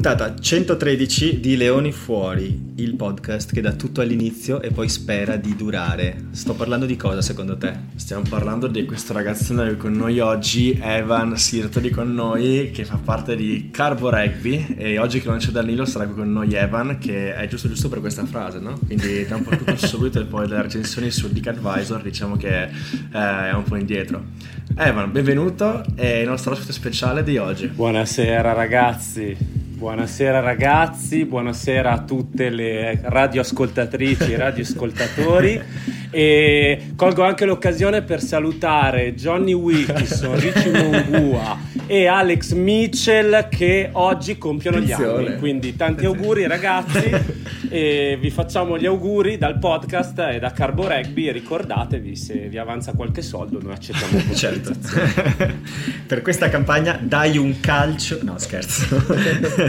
puntata 113 di Leoni Fuori, il podcast che dà tutto all'inizio e poi spera di durare. Sto parlando di cosa secondo te? Stiamo parlando di questo ragazzino che è con noi oggi, Evan Sirtoli con noi, che fa parte di Carbo Rugby e oggi che non c'è Danilo sarà qui con noi Evan, che è giusto giusto per questa frase, no? Quindi da un po' tutto subito e poi le recensioni sul Dick Advisor diciamo che eh, è un po' indietro. Evan, benvenuto, è il nostro ospite speciale di oggi. Buonasera ragazzi. Buonasera ragazzi, buonasera a tutte le radioascoltatrici e radioascoltatori. E colgo anche l'occasione per salutare Johnny Wilkinson, Richie Mongua e Alex Mitchell che oggi compiono gli anni, quindi tanti auguri ragazzi. E vi facciamo gli auguri dal podcast e da Carbo Rugby. E ricordatevi se vi avanza qualche soldo noi accettiamo certo. per questa campagna dai un calcio no scherzo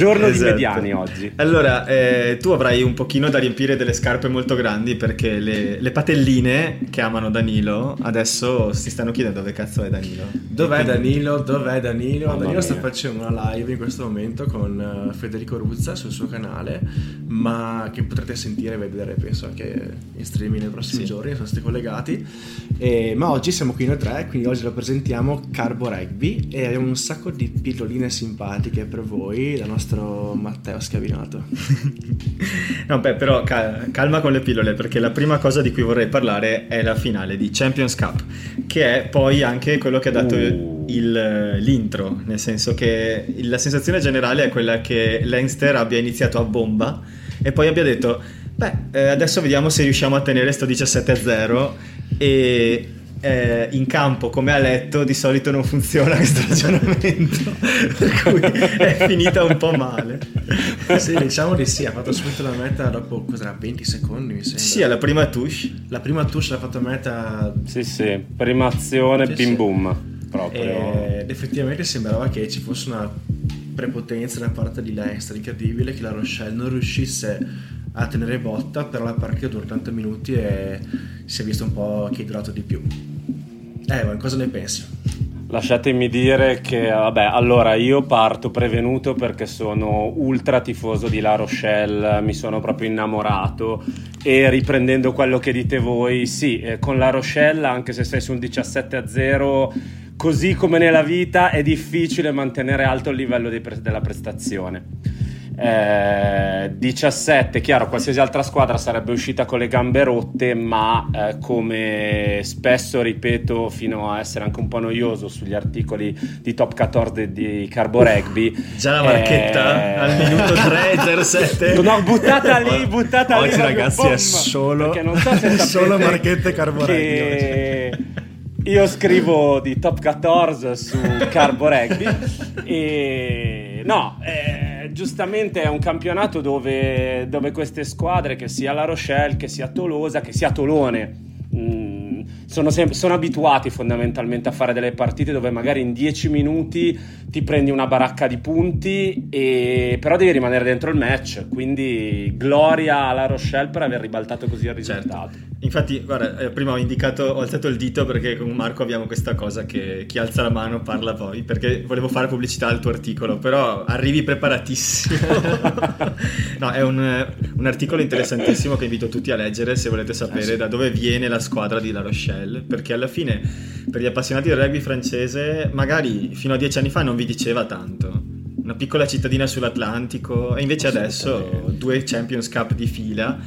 Giorno esatto. di mediani oggi. Allora, eh, tu avrai un pochino da riempire delle scarpe molto grandi perché le, le, patelline che amano Danilo adesso si stanno chiedendo dove cazzo è Danilo. Dov'è Danilo? Dov'è Danilo? Mamma Danilo mia. sta facendo una live in questo momento con uh, Federico Ruzza sul suo canale, ma che potrete sentire e vedere penso anche in streaming nei prossimi sì. giorni, sono stati collegati. E, ma oggi siamo qui noi tre, quindi oggi lo presentiamo Carbo Rugby e abbiamo un sacco di pilloline simpatiche per voi dal nostro Matteo Scavinato. no, beh, però cal- calma con le pillole perché la prima cosa di cui vorrei parlare è la finale di Champions Cup, che è poi anche quello che ha dato uh. il, l'intro, nel senso che la sensazione generale è quella che Leinster abbia iniziato a bomba e poi abbia detto, beh, eh, adesso vediamo se riusciamo a tenere sto 17-0 e eh, in campo come a letto di solito non funziona questo ragionamento per cui è finita un po' male sì diciamo di sì ha fatto subito la meta dopo cos'era 20 secondi mi sembra sì alla prima touche la prima touche l'ha fatto a meta sì sì prima azione sì, bim sì. boom proprio ed effettivamente sembrava che ci fosse una prepotenza da parte di Leicester incredibile che la Rochelle non riuscisse a tenere botta, però la partita dura 80 minuti e si è visto un po' chi è durato di più. Evan, cosa ne pensi? Lasciatemi dire che, vabbè, allora io parto prevenuto perché sono ultra tifoso di La Rochelle, mi sono proprio innamorato e riprendendo quello che dite voi, sì, eh, con La Rochelle, anche se sei sul 17 a 0, così come nella vita è difficile mantenere alto il livello pre- della prestazione eh, 17, chiaro, qualsiasi altra squadra sarebbe uscita con le gambe rotte, ma eh, come spesso ripeto fino a essere anche un po' noioso sugli articoli di Top 14 di Carbo Rugby. Già la marchetta eh... al minuto 3, 07. No, buttata lì, buttata Oggi, lì. Oggi ragazzi è solo, non so se solo marchette Carbo che... Io scrivo di Top 14 su Carbo Rugby e no, eh, giustamente è un campionato dove, dove, queste squadre, che sia La Rochelle, che sia Tolosa, che sia Tolone, mh, mm, sono, sem- sono, abituati fondamentalmente a fare delle partite dove magari in 10 minuti ti prendi una baracca di punti, e... però devi rimanere dentro il match. Quindi gloria alla Rochelle per aver ribaltato così il certo. risultato. Certo. Infatti, guarda, eh, prima ho indicato, ho alzato il dito perché con Marco abbiamo questa cosa che chi alza la mano parla poi, perché volevo fare pubblicità al tuo articolo, però arrivi preparatissimo. no, è un, un, articolo interessantissimo che invito tutti a leggere se volete sapere ah, sì. da dove viene la squadra di La Rochelle, perché alla fine per gli appassionati del rugby francese magari fino a dieci anni fa non vi diceva tanto. Una piccola cittadina sull'Atlantico e invece adesso due Champions Cup di fila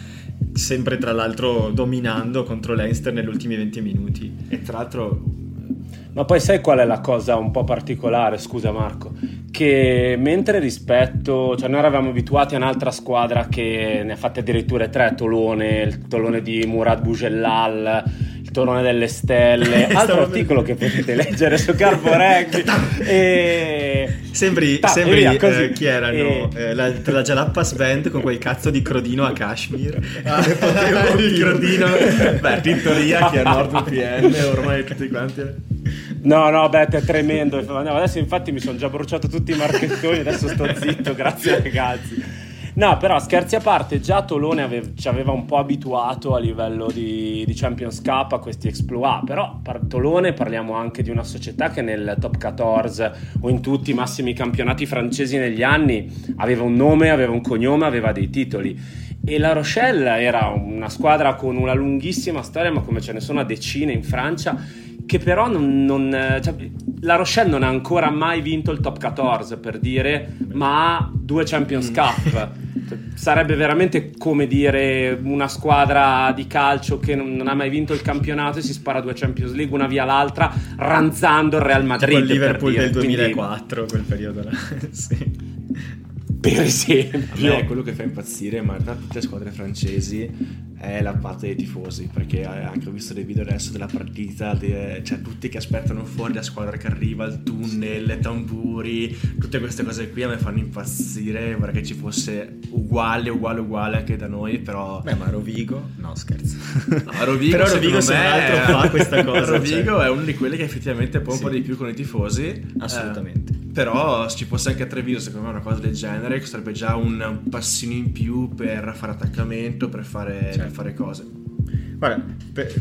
sempre tra l'altro dominando contro l'Einster negli ultimi 20 minuti. E tra l'altro... Ma poi sai qual è la cosa un po' particolare, scusa Marco? Che mentre rispetto, cioè noi eravamo abituati a un'altra squadra che ne ha fatte addirittura tre, Tolone, il Tolone di Murad Bujellal, Torone delle Stelle, altro articolo che potete leggere su Carbo Rugby. e... Sembri, Ta, sembri via, eh, chi erano? E... Eh, la, la Jalappas Band con quel cazzo di crodino a Kashmir. Ah, il crodino, beh, Tintoria che è NordVPN, ormai tutti quanti. No, no, beh, è tremendo. Adesso infatti mi sono già bruciato tutti i marchettoni, adesso sto zitto, grazie ragazzi. No, però scherzi a parte, già Tolone ave- ci aveva un po' abituato a livello di, di Champions Cup a questi exploit, però per Tolone parliamo anche di una società che nel top 14 o in tutti i massimi campionati francesi negli anni aveva un nome, aveva un cognome, aveva dei titoli. E la Rochelle era una squadra con una lunghissima storia, ma come ce ne sono a decine in Francia, che però non, non cioè, la Rochelle non ha ancora mai vinto il top 14 per dire, ma ha due Champions mm. Cup. Sarebbe veramente come dire una squadra di calcio che non, non, ha mai vinto il campionato e si spara due Champions League una via l'altra, ranzando il Real Madrid. Tipo il Liverpool del 2004, Quindi... quel periodo là. sì per esempio. A me quello che fa impazzire, ma in realtà tutte le squadre francesi è la parte dei tifosi, perché anche ho visto dei video adesso della partita, de, cioè tutti che aspettano fuori la squadra che arriva, il tunnel, le tamburi, tutte queste cose qui a me fanno impazzire, vorrei che ci fosse uguale, uguale, uguale anche da noi, però... Beh, ma Rovigo? No, scherzo. No, Rovigo, però Rovigo se me altro fa questa cosa. Rovigo cioè... è uno di quelli che effettivamente può un sì. po' di più con i tifosi. Assolutamente. Eh, però ci fosse anche a Treviso, secondo me, una cosa del genere, che sarebbe già un passino in più per fare attaccamento, per fare, certo. per fare cose. Guarda,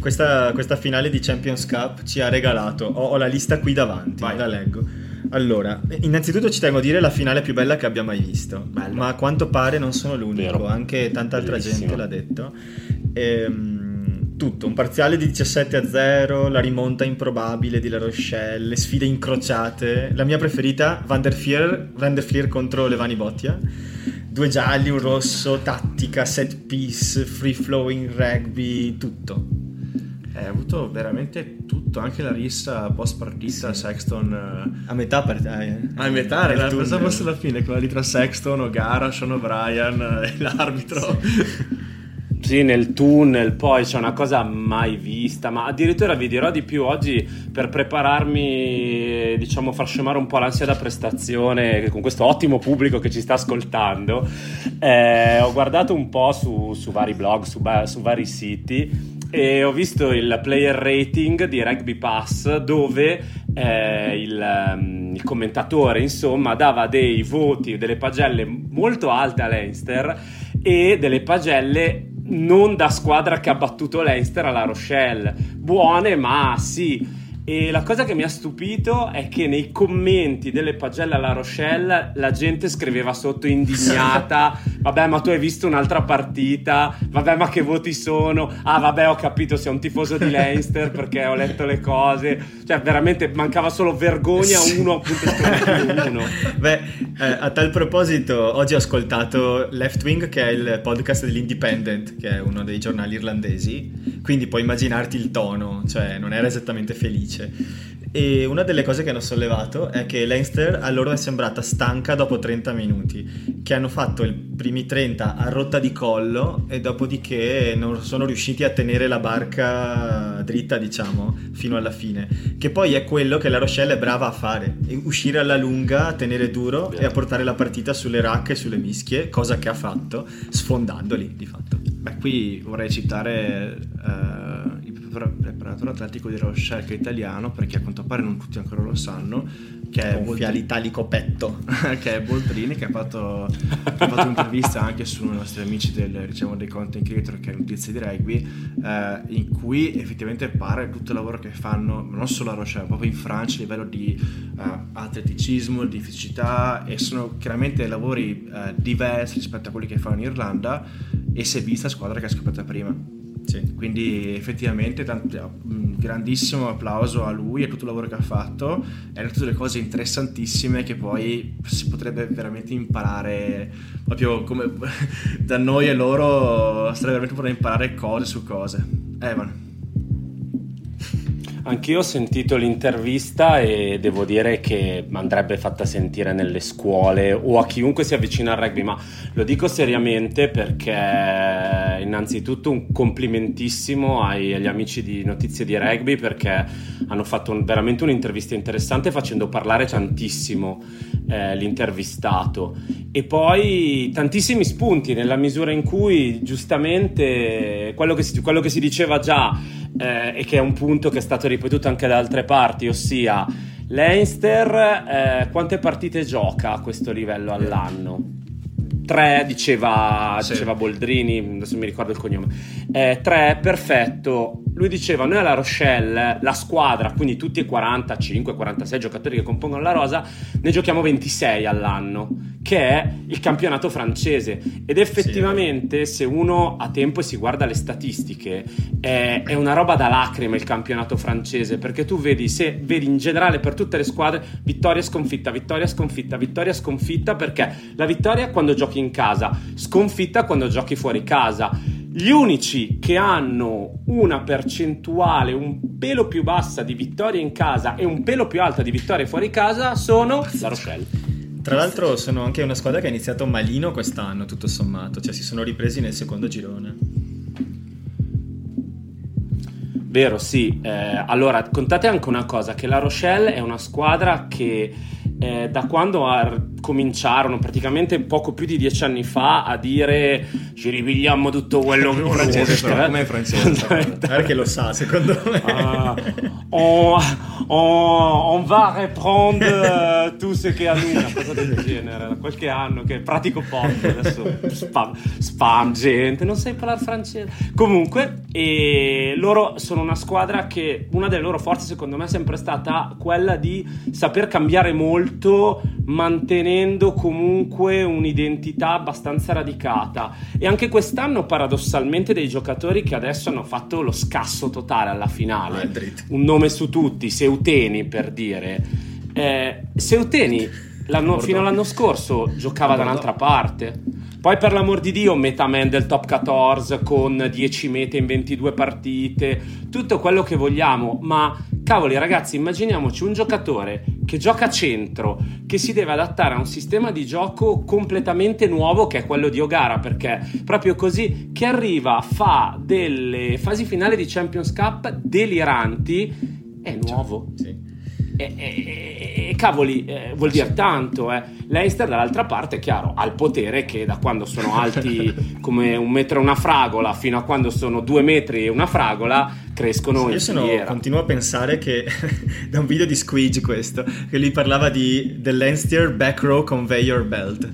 questa, questa, finale di Champions Cup ci ha regalato, ho, ho la lista qui davanti, Vai. la leggo. Allora, innanzitutto ci tengo a dire la finale più bella che abbia mai visto, Bello. ma a quanto pare non sono l'unico, Vero. anche tanta altra Bellissimo. gente l'ha detto. Ehm, tutto, un parziale di 17 a 0, la rimonta improbabile di La Rochelle, le sfide incrociate, la mia preferita, Van der Flier, Van der Flier contro Levani Bottia, due gialli, un rosso, tattica, set piece, free flowing rugby, tutto. Eh, ha avuto veramente tutto, anche la rissa post partita, sì. Sexton... Eh, a metà partita. Eh. A metà, era la fosse alla fine, quella lì tra Sexton, O'Gara, Sean O'Brien e l'arbitro. Sì. Sì, nel tunnel, poi c'è una cosa mai vista, ma addirittura vi dirò di più oggi per prepararmi, diciamo, far scemare un po' l'ansia da prestazione con questo ottimo pubblico che ci sta ascoltando. Eh, ho guardato un po' su, su vari blog, su, su vari siti e ho visto il player rating di Rugby Pass dove eh, il, um, il, commentatore insomma dava dei voti, delle pagelle molto alte a Leinster e delle pagelle non da squadra che ha battuto l'Einster alla Rochelle. Buone, ma sì e la cosa che mi ha stupito è che nei commenti delle pagelle alla Rochelle la gente scriveva sotto indignata: Vabbè, ma tu hai visto un'altra partita? Vabbè, ma che voti sono? Ah, vabbè, ho capito, sei un tifoso di Leinster perché ho letto le cose. Cioè, veramente mancava solo vergogna sì. 1.1. Beh, eh, a tal proposito, oggi ho ascoltato Left Wing, che è il podcast dell'Independent, che è uno dei giornali irlandesi. Quindi puoi immaginarti il tono, cioè non era esattamente felice dice. E una delle cose che hanno sollevato è che Leinster a loro è sembrata stanca dopo 30 minuti, che hanno fatto i primi 30 a rotta di collo e dopodiché non sono riusciti a tenere la barca dritta, diciamo, fino alla fine. Che poi è quello che la Rochelle è brava a fare, uscire alla lunga, a tenere duro Beh. e a portare la partita sulle racche e sulle mischie, cosa che ha fatto, sfondandoli di fatto. Beh, qui vorrei citare uh, preparatore atletico di è italiano, perché a quanto pare non tutti ancora lo sanno, che è Boldrini, l'italico petto, che è Boldrini, che ha fatto, che ha fatto un'intervista anche su uno dei nostri amici del, diciamo, dei content creator che è Notizie di Rugby, eh, in cui effettivamente pare tutto il lavoro che fanno, non solo a Rochelle, proprio in Francia a livello di uh, atleticismo, di fisicità, e sono chiaramente lavori uh, diversi rispetto a quelli che fanno in Irlanda, e si è vista squadra che è scoperta prima. Sì. Quindi effettivamente tanto, un grandissimo applauso a lui e a tutto il lavoro che ha fatto e a tutte delle cose interessantissime che poi si potrebbe veramente imparare proprio come da noi e loro sarebbe veramente poter imparare cose su cose. Evan. Anch'io ho sentito l'intervista e devo dire che andrebbe fatta sentire nelle scuole o a chiunque si avvicina al rugby, ma lo dico seriamente perché innanzitutto un complimentissimo ai, agli amici di Notizie di Rugby perché hanno fatto un, veramente un'intervista interessante facendo parlare tantissimo eh, l'intervistato. E poi tantissimi spunti nella misura in cui giustamente quello che si, quello che si diceva già eh, e che è un punto che è stato ripetuto anche da altre parti, ossia Leinster eh, quante partite gioca a questo livello all'anno? 3 diceva, sì. diceva Boldrini, adesso mi ricordo il cognome. 3, eh, perfetto. Lui diceva: Noi alla Rochelle, la squadra, quindi tutti i 45, 46 giocatori che compongono la rosa, ne giochiamo 26 all'anno, che è il campionato francese. Ed effettivamente, sì. se uno ha tempo e si guarda le statistiche, è, è, una roba da lacrime il campionato francese, perché tu vedi, se vedi in generale per tutte le squadre, vittoria sconfitta, vittoria sconfitta, vittoria sconfitta, perché la vittoria quando giochi in casa, sconfitta quando giochi fuori casa. Gli unici che hanno una percentuale un pelo più bassa di vittorie in casa e un pelo più alta di vittorie fuori casa sono la Rochelle. Tra l'altro sono anche una squadra che ha iniziato malino quest'anno, tutto sommato, cioè si sono ripresi nel secondo girone. Vero, sì. Eh, allora, contate anche una cosa, che la Rochelle è una squadra che eh, da quando cominciarono praticamente poco più di dieci anni fa a dire ci ripigliamo tutto quello che francese però, come francese. Che lo sa secondo me. Uh, on, on, on, va reprendre tout ce che a una cosa del genere. Da qualche anno che pratico poco adesso spam, spam gente non sai parlare francese. Comunque e loro sono una squadra che una delle loro forze secondo me è sempre stata quella di saper cambiare molto mantenendo comunque un'identità abbastanza radicata. E anche quest'anno paradossalmente dei giocatori che adesso hanno fatto lo scasso totale alla finale. Madrid. un nome su tutti Seuteni per dire. Eh, Seuteni fino all'anno scorso giocava da un'altra parte poi per l'amor di Dio, metaman del top 14 con 10 mete in 22 partite, tutto quello che vogliamo, ma cavoli ragazzi, immaginiamoci un giocatore che gioca a centro, che si deve adattare a un sistema di gioco completamente nuovo che è quello di Ogara, perché proprio così, che arriva, fa delle fasi finali di Champions Cup deliranti, è nuovo. Sì. E, e, e, cavoli, eh, vuol dire tanto. Eh. Leicester, dall'altra parte, è chiaro, ha il potere che da quando sono alti come un metro e una fragola fino a quando sono due metri e una fragola, crescono sì, Io sono, continuo a pensare che da un video di Squeege questo, che lui parlava di The Leinster Back Row Conveyor Belt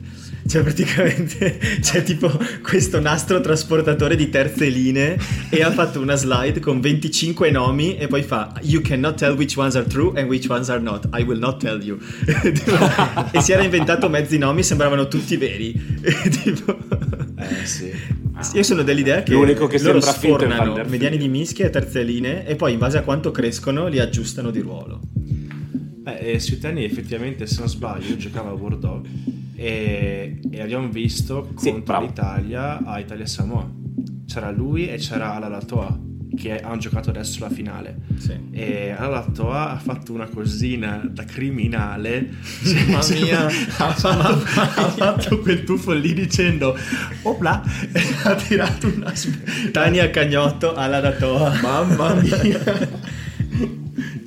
cioè, praticamente c'è tipo questo nastro trasportatore di terze linee e ha fatto una slide con 25 nomi e poi fa You cannot tell which ones are true and which ones are not. I will not tell you. e si era inventato mezzi nomi, sembravano tutti veri. tipo... Eh sì. Io sono dell'idea che L'unico che loro sfornano mediani di mischia e terze linee e poi in base a quanto crescono li aggiustano di ruolo. Beh, eh, Suitani effettivamente, se non sbaglio, giocava a Bordeaux e, e abbiamo visto contro sì, l'Italia a Italia-Samoa. C'era lui e c'era Alalatoa che hanno giocato adesso la finale. Sì. E Alalatoa ha fatto una cosina da criminale. Mamma mia, ha, fatto, quel tuffo lì dicendo opla e ha tirato una Tania Cagnotto Alalatoa. Mamma mia.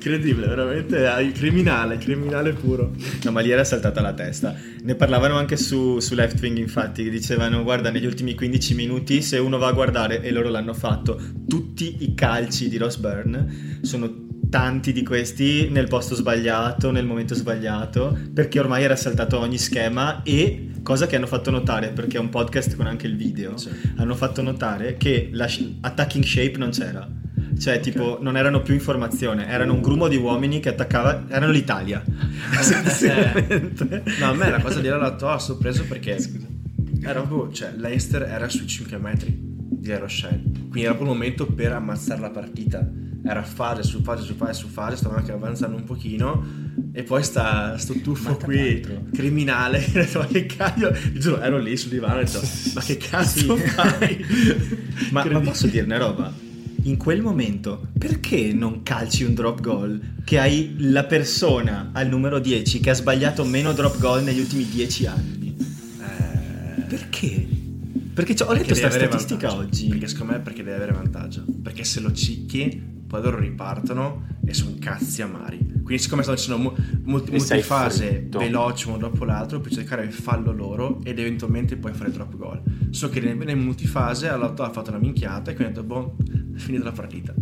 Incredibile, veramente hai criminale, criminale puro. No, ma lì era saltata la testa. Ne parlavano anche su, su Left Wing, infatti, che dicevano, guarda, negli ultimi 15 minuti, se uno va a guardare, e loro l'hanno fatto, tutti i calci di Ross Byrne sono tanti di questi nel posto sbagliato, nel momento sbagliato, perché ormai era saltato ogni schema e cosa che hanno fatto notare, perché è un podcast con anche il video, sì. hanno fatto notare che la attacking shape non c'era cioè, okay. tipo, non erano più informazione, erano un grumo di uomini che attaccava. Erano l'Italia. Eh, no, a me la cosa di Lalato ha sorpreso perché. Scusa. Era proprio. Cioè, Leicester era sui 5 metri di La Rochelle. Quindi era proprio il momento per ammazzare la partita. Era fase su fase su fase su fase, stavano anche avanzando un pochino. E poi sta sto tuffo qui criminale. ma che cazzo? Giuro, ero lì sul divano e ho detto, ma che cazzo fai? ma, ma posso dire una roba? In quel momento perché non calci un drop goal che hai la persona al numero 10 che ha sbagliato meno drop goal negli ultimi 10 anni? Eh... Perché? Perché ho letto questa statistica vantaggio. oggi. Perché secondo me perché deve avere vantaggio. Perché se lo cicchi, poi loro ripartono e sono cazzi amari. Quindi, siccome stanno facendo multi, multifase veloci uno dopo l'altro, puoi cercare il fallo loro ed eventualmente puoi fare drop goal. So che nel, nel multifase ha fatto una minchiata e quindi ha detto, boh, è finita la partita.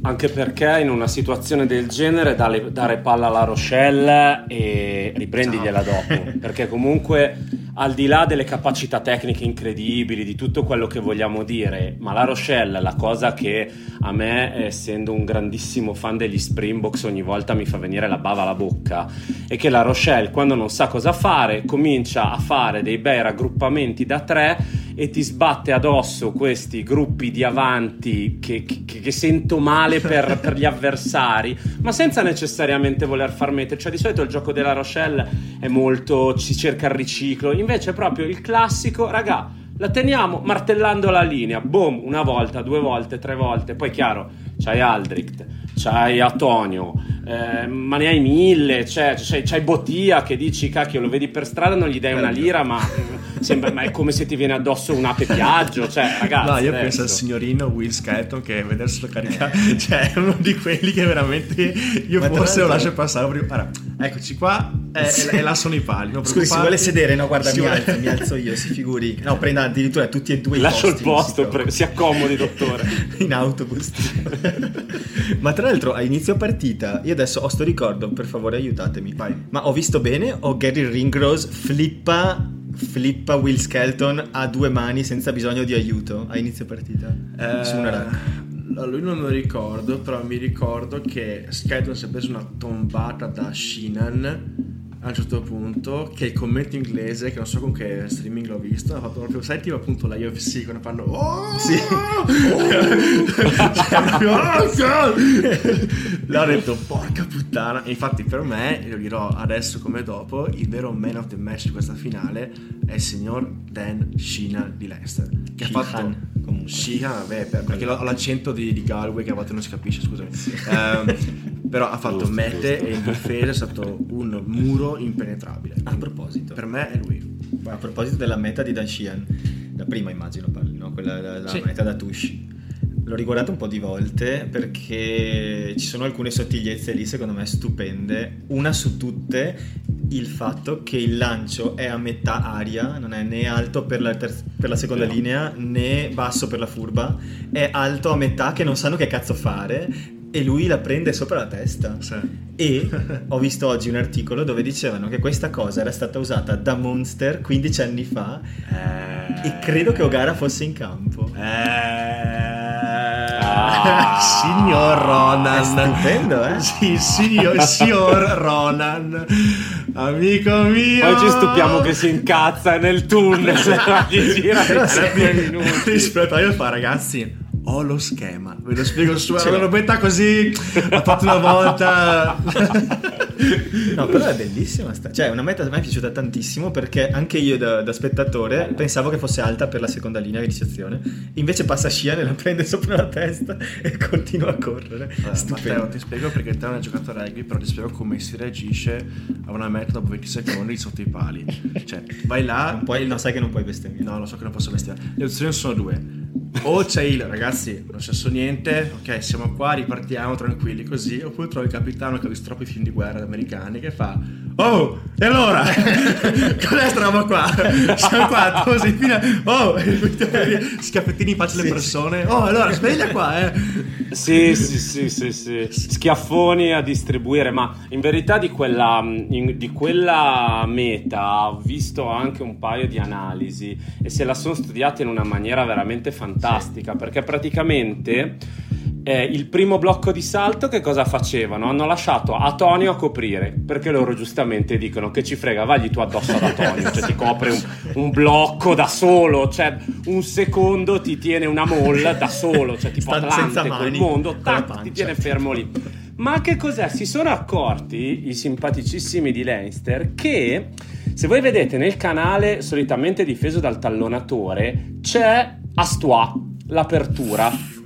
Anche perché in una situazione del genere dare, dare palla alla Rochelle e riprendigliela dopo. perché comunque al di là delle capacità tecniche incredibili, di tutto quello che vogliamo dire, ma la Rochelle, la cosa che a me, essendo un grandissimo fan degli Springboks, ogni volta mi fa venire la bava alla bocca, è che la Rochelle quando non sa cosa fare comincia a fare dei bei raggruppamenti da tre e ti sbatte addosso questi gruppi di avanti che, che, che sento male per, per, gli avversari, ma senza necessariamente voler far mettere. Cioè, di solito il gioco della Rochelle è molto. si cerca il riciclo, invece è proprio il classico, raga. La teniamo martellando la linea, boom, una volta, due volte, tre volte. Poi, chiaro, c'hai Aldricht, c'hai Antonio, eh, ma ne hai mille, cioè, c'hai, c'hai Bottia che dici, cacchio, lo vedi per strada, non gli dai una lira, ma, sembra, ma è come se ti viene addosso un ape piaggio, cioè, ragazzi. No, io adesso. penso al signorino Will Skelton che vederselo caricare, cioè, è uno di quelli che veramente io ma forse lo lascio passare. Allora, eccoci qua, e, sì. e là sono i pali. Scusi, si vuole sedere? No, guarda, si mi, vuole... alzo, mi alzo io, si figuri. No, prenda addirittura tutti e due i Lascio posti, il posto, pre- si accomodi, dottore. In autobus. ma tra l'altro, a inizio partita, io adesso ho sto ricordo, per favore aiutatemi. Vai. Ma ho visto bene o Gary Ringrose flippa flippa Will Skelton a due mani senza bisogno di aiuto a inizio partita eh, su una rack? Lui non lo ricordo, però mi ricordo che Skelton si è preso una tombata da Shinan a un certo punto che il commento inglese che non so con che streaming l'ho visto ha fatto proprio sai tipo appunto la UFC quando fanno oh! Sì. Oh, l'ho detto porca puttana. E infatti per me lo dirò adesso come dopo il vero man of the match di questa finale è il signor Dan Shina di Leicester che Sheehan, ha fatto comunque. Sheehan vabbè perché ho l'accento di, di, Galway che a volte non si capisce scusami. Sì. um, però ha fatto giusto, mete giusto. e in difesa è stato un muro impenetrabile. A proposito. Per me è lui. A proposito della meta di Dan Sheehan, la prima immagino parli, no? Quella la, la sì. meta da Tush. L'ho riguardato un po' di volte perché ci sono alcune sottigliezze lì secondo me stupende. Una su tutte il fatto che il lancio è a metà aria, non è né alto per la, ter- per la seconda no. linea né basso per la furba, è alto a metà che non sanno che cazzo fare e lui la prende sopra la testa. Sì. E ho visto oggi un articolo dove dicevano che questa cosa era stata usata da Monster 15 anni fa eh... e credo che Ogara fosse in campo. Eh... Ah, signor Ronan. È stupendo, eh? Sì, signor, signor Ronan. Amico mio. Poi ci stupiamo che si incazza nel tunnel. gli gira per minuti. Rispetto io fa, ragazzi ho lo schema, ve lo spiego su una robetta così, l'ho fatto una volta. no, però è bellissima. Sta... Cioè, una meta a me è piaciuta tantissimo perché anche io da, da spettatore pensavo che fosse alta per la seconda linea di iniziazione. Invece passa Scian e la prende sopra la testa e continua a correre. Allora, Matteo, ti spiego perché te non hai giocato a rugby, però ti spiego come si reagisce a una meta dopo 20 secondi sotto i pali. Cioè, vai là. Non puoi, no, sai che non puoi bestemmiare. No, lo so che non posso bestemmiare. Le opzioni sono due o c'è il ragazzi, non è successo niente, ok, siamo qua, ripartiamo tranquilli così, oppure trovi il capitano che ha visto troppi film di guerra americani che fa Oh, e allora? Qual è questa roba qua? Siamo qua, così, fine. Oh, schiaffettini in faccia alle persone. Oh, allora, sveglia qua, eh. Sì, sì, sì, sì, sì. Schiaffoni a distribuire, ma in verità di quella, in, di quella meta ho visto anche un paio di analisi e se la sono studiata in una maniera veramente fantastica, sì. perché praticamente eh, il primo blocco di salto che cosa facevano? Hanno lasciato Atonio a coprire, perché loro giustamente dicono che ci frega, vagli tu addosso ad Atonio, cioè ti copre un, un, blocco da solo, cioè un secondo ti tiene una molla da solo, cioè tipo Sta Atlante, quel mondo, tac, ti tiene fermo lì. Ma che cos'è? Si sono accorti i simpaticissimi di Leinster che se voi vedete nel canale solitamente difeso dal tallonatore c'è Astois, l'apertura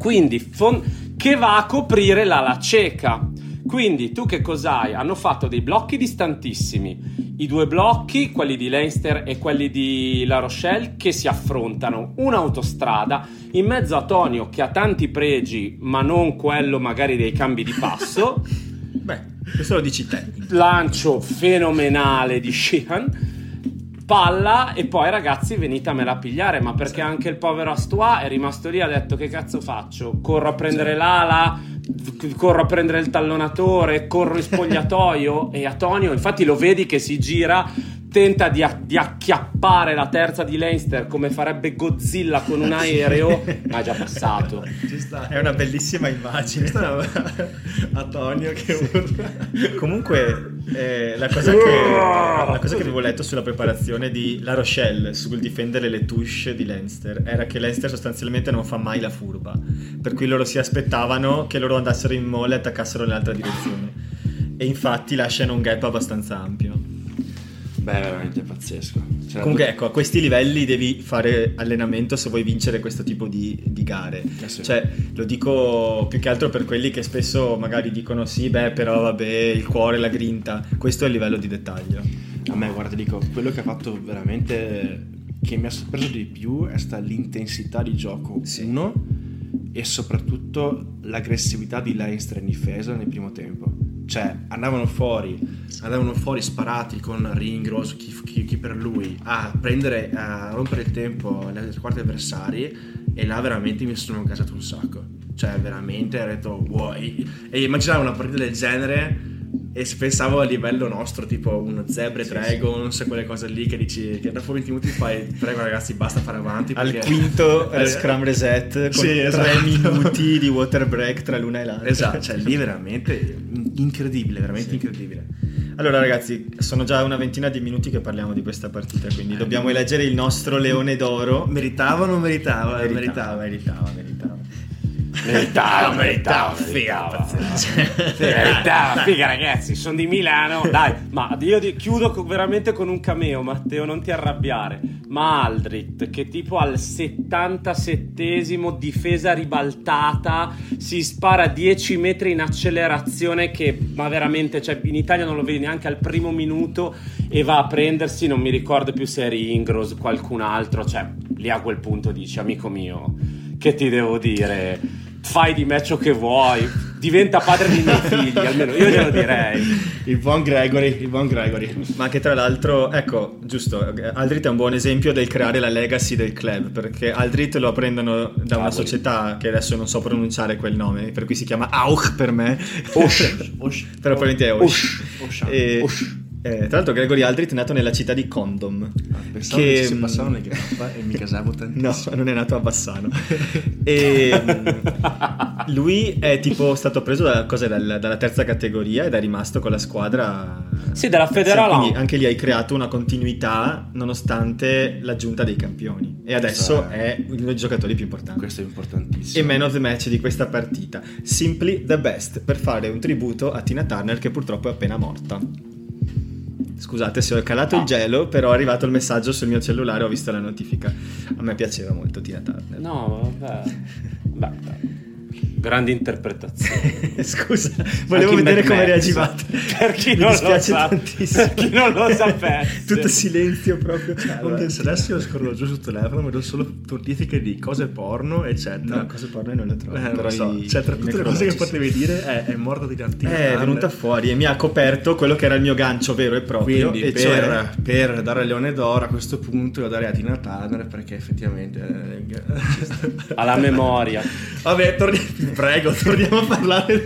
quindi fon- che va a coprire l'ala cieca. Quindi tu che cos'hai? Hanno fatto dei blocchi distantissimi, i due blocchi, quelli di Leinster e quelli di La Rochelle, che si affrontano, un'autostrada, in mezzo a Tonio che ha tanti pregi, ma non quello magari dei cambi di passo. Beh, questo lo dici te. Lancio fenomenale di Sheehan palla e poi ragazzi venitamela a pigliare ma perché anche il povero Astua è rimasto lì e ha detto che cazzo faccio? Corro a prendere l'ala corro a prendere il tallonatore corro in spogliatoio e Antonio infatti lo vedi che si gira tenta di, di, acchiappare la terza di Leinster come farebbe Godzilla con un aereo, ma è già passato. È una bellissima immagine. Antonio che urla. Comunque, eh, la, cosa che, la, cosa che, avevo letto sulla preparazione di La Rochelle sul difendere le touche di Leinster era che Leinster sostanzialmente non fa mai la furba, per cui loro si aspettavano che loro andassero in mole e attaccassero nell'altra direzione. E infatti lasciano un gap abbastanza ampio. Beh, è veramente pazzesco. Cioè, Comunque, ecco, a questi livelli devi fare allenamento se vuoi vincere questo tipo di, di gare. Eh sì. Cioè, lo dico più che altro per quelli che spesso magari dicono sì, beh, però vabbè, il cuore, la grinta. Questo è il livello di dettaglio. A me, guarda, dico, quello che ha fatto veramente che mi ha sorpreso di più è stata l'intensità di gioco. Sì. Uno, e soprattutto l'aggressività di Leinster in difesa nel primo tempo cioè andavano fuori, andavano fuori sparati con Ringrose, chi, chi, chi, per lui, a prendere, a rompere il tempo alle quarti avversari e là veramente mi sono casato un sacco. Cioè veramente ho detto wow. E immaginare una partita del genere e se pensavo a livello nostro, tipo uno Zebre sì, Dragons, sì. quelle cose lì che dici che dopo 20 minuti fai, prego ragazzi, basta fare avanti. Al quinto eh, scrum reset con sì, esatto. 3 minuti di water break tra l'una e l'altra. Esatto, cioè lì veramente incredibile, veramente incredibile. Allora ragazzi, sono già una ventina di minuti che parliamo di questa partita, quindi eh, dobbiamo eleggere il nostro leone d'oro. Meritava o non meritava? Meritava, meritava, meritava. meritava. Meritava, meritava, figa, meritava, figa ragazzi, sono di Milano, dai, ma io chiudo veramente con un cameo, Matteo, non ti arrabbiare, ma Aldrit, che tipo al 77esimo difesa ribaltata, si spara 10 metri in accelerazione che, ma veramente, cioè in Italia non lo vedi neanche al primo minuto e va a prendersi, non mi ricordo più se eri Ingros, qualcun altro, cioè lì a quel punto dici, amico mio, che ti devo dire? Fai di me ciò che vuoi, diventa padre dei miei figli, almeno io glielo direi. Il buon Gregory, il buon Gregory. Ma che tra l'altro, ecco, giusto, Aldrit è un buon esempio del creare la legacy del club, perché Aldrit lo prendono da una società che adesso non so pronunciare quel nome, per cui si chiama Auch per me. Osh. Osh. Però probabilmente è Osh. Osh. E... Osh. Eh, tra l'altro Gregory Aldrit è nato nella città di Condom. Ah, pensavo che, che fosse Bassano nel Grappa e mi casavo tantissimo. No, non è nato a Bassano. e mm, lui è tipo stato preso da, dal, dalla terza categoria ed è rimasto con la squadra. Sì, dalla federale. Quindi anche lì hai creato una continuità nonostante l'aggiunta dei campioni. E adesso è, è uno dei giocatori più importanti. Questo è importantissimo. E man of the match di questa partita. Simply the best per fare un tributo a Tina Turner che purtroppo è appena morta. Scusate se ho calato no. il gelo, però è arrivato il messaggio sul mio cellulare, ho visto la notifica. A me piaceva molto Tina Turner. No, vabbè. Beh, Grandi interpretazioni. Scusa, volevo Anche vedere come reagivate. Per chi non lo sa, per chi non lo sapesse. Tutto silenzio proprio. Cioè, allora, se adesso io scorro giù sul telefono, vedo solo notifiche di cose porno, eccetera. No, cose porno non le trovo. Eh, però so. i, cioè, tra tutte le cose che potevi dire, è, è morta di tantina. È venuta fuori e mi ha coperto quello che era il mio gancio vero e proprio. Quindi, e per, cioè... per dare Leone d'Oro a questo punto, devo dare a Tina Turner perché effettivamente. Eh, Alla memoria. Vabbè, torniamo prego, torniamo a parlare.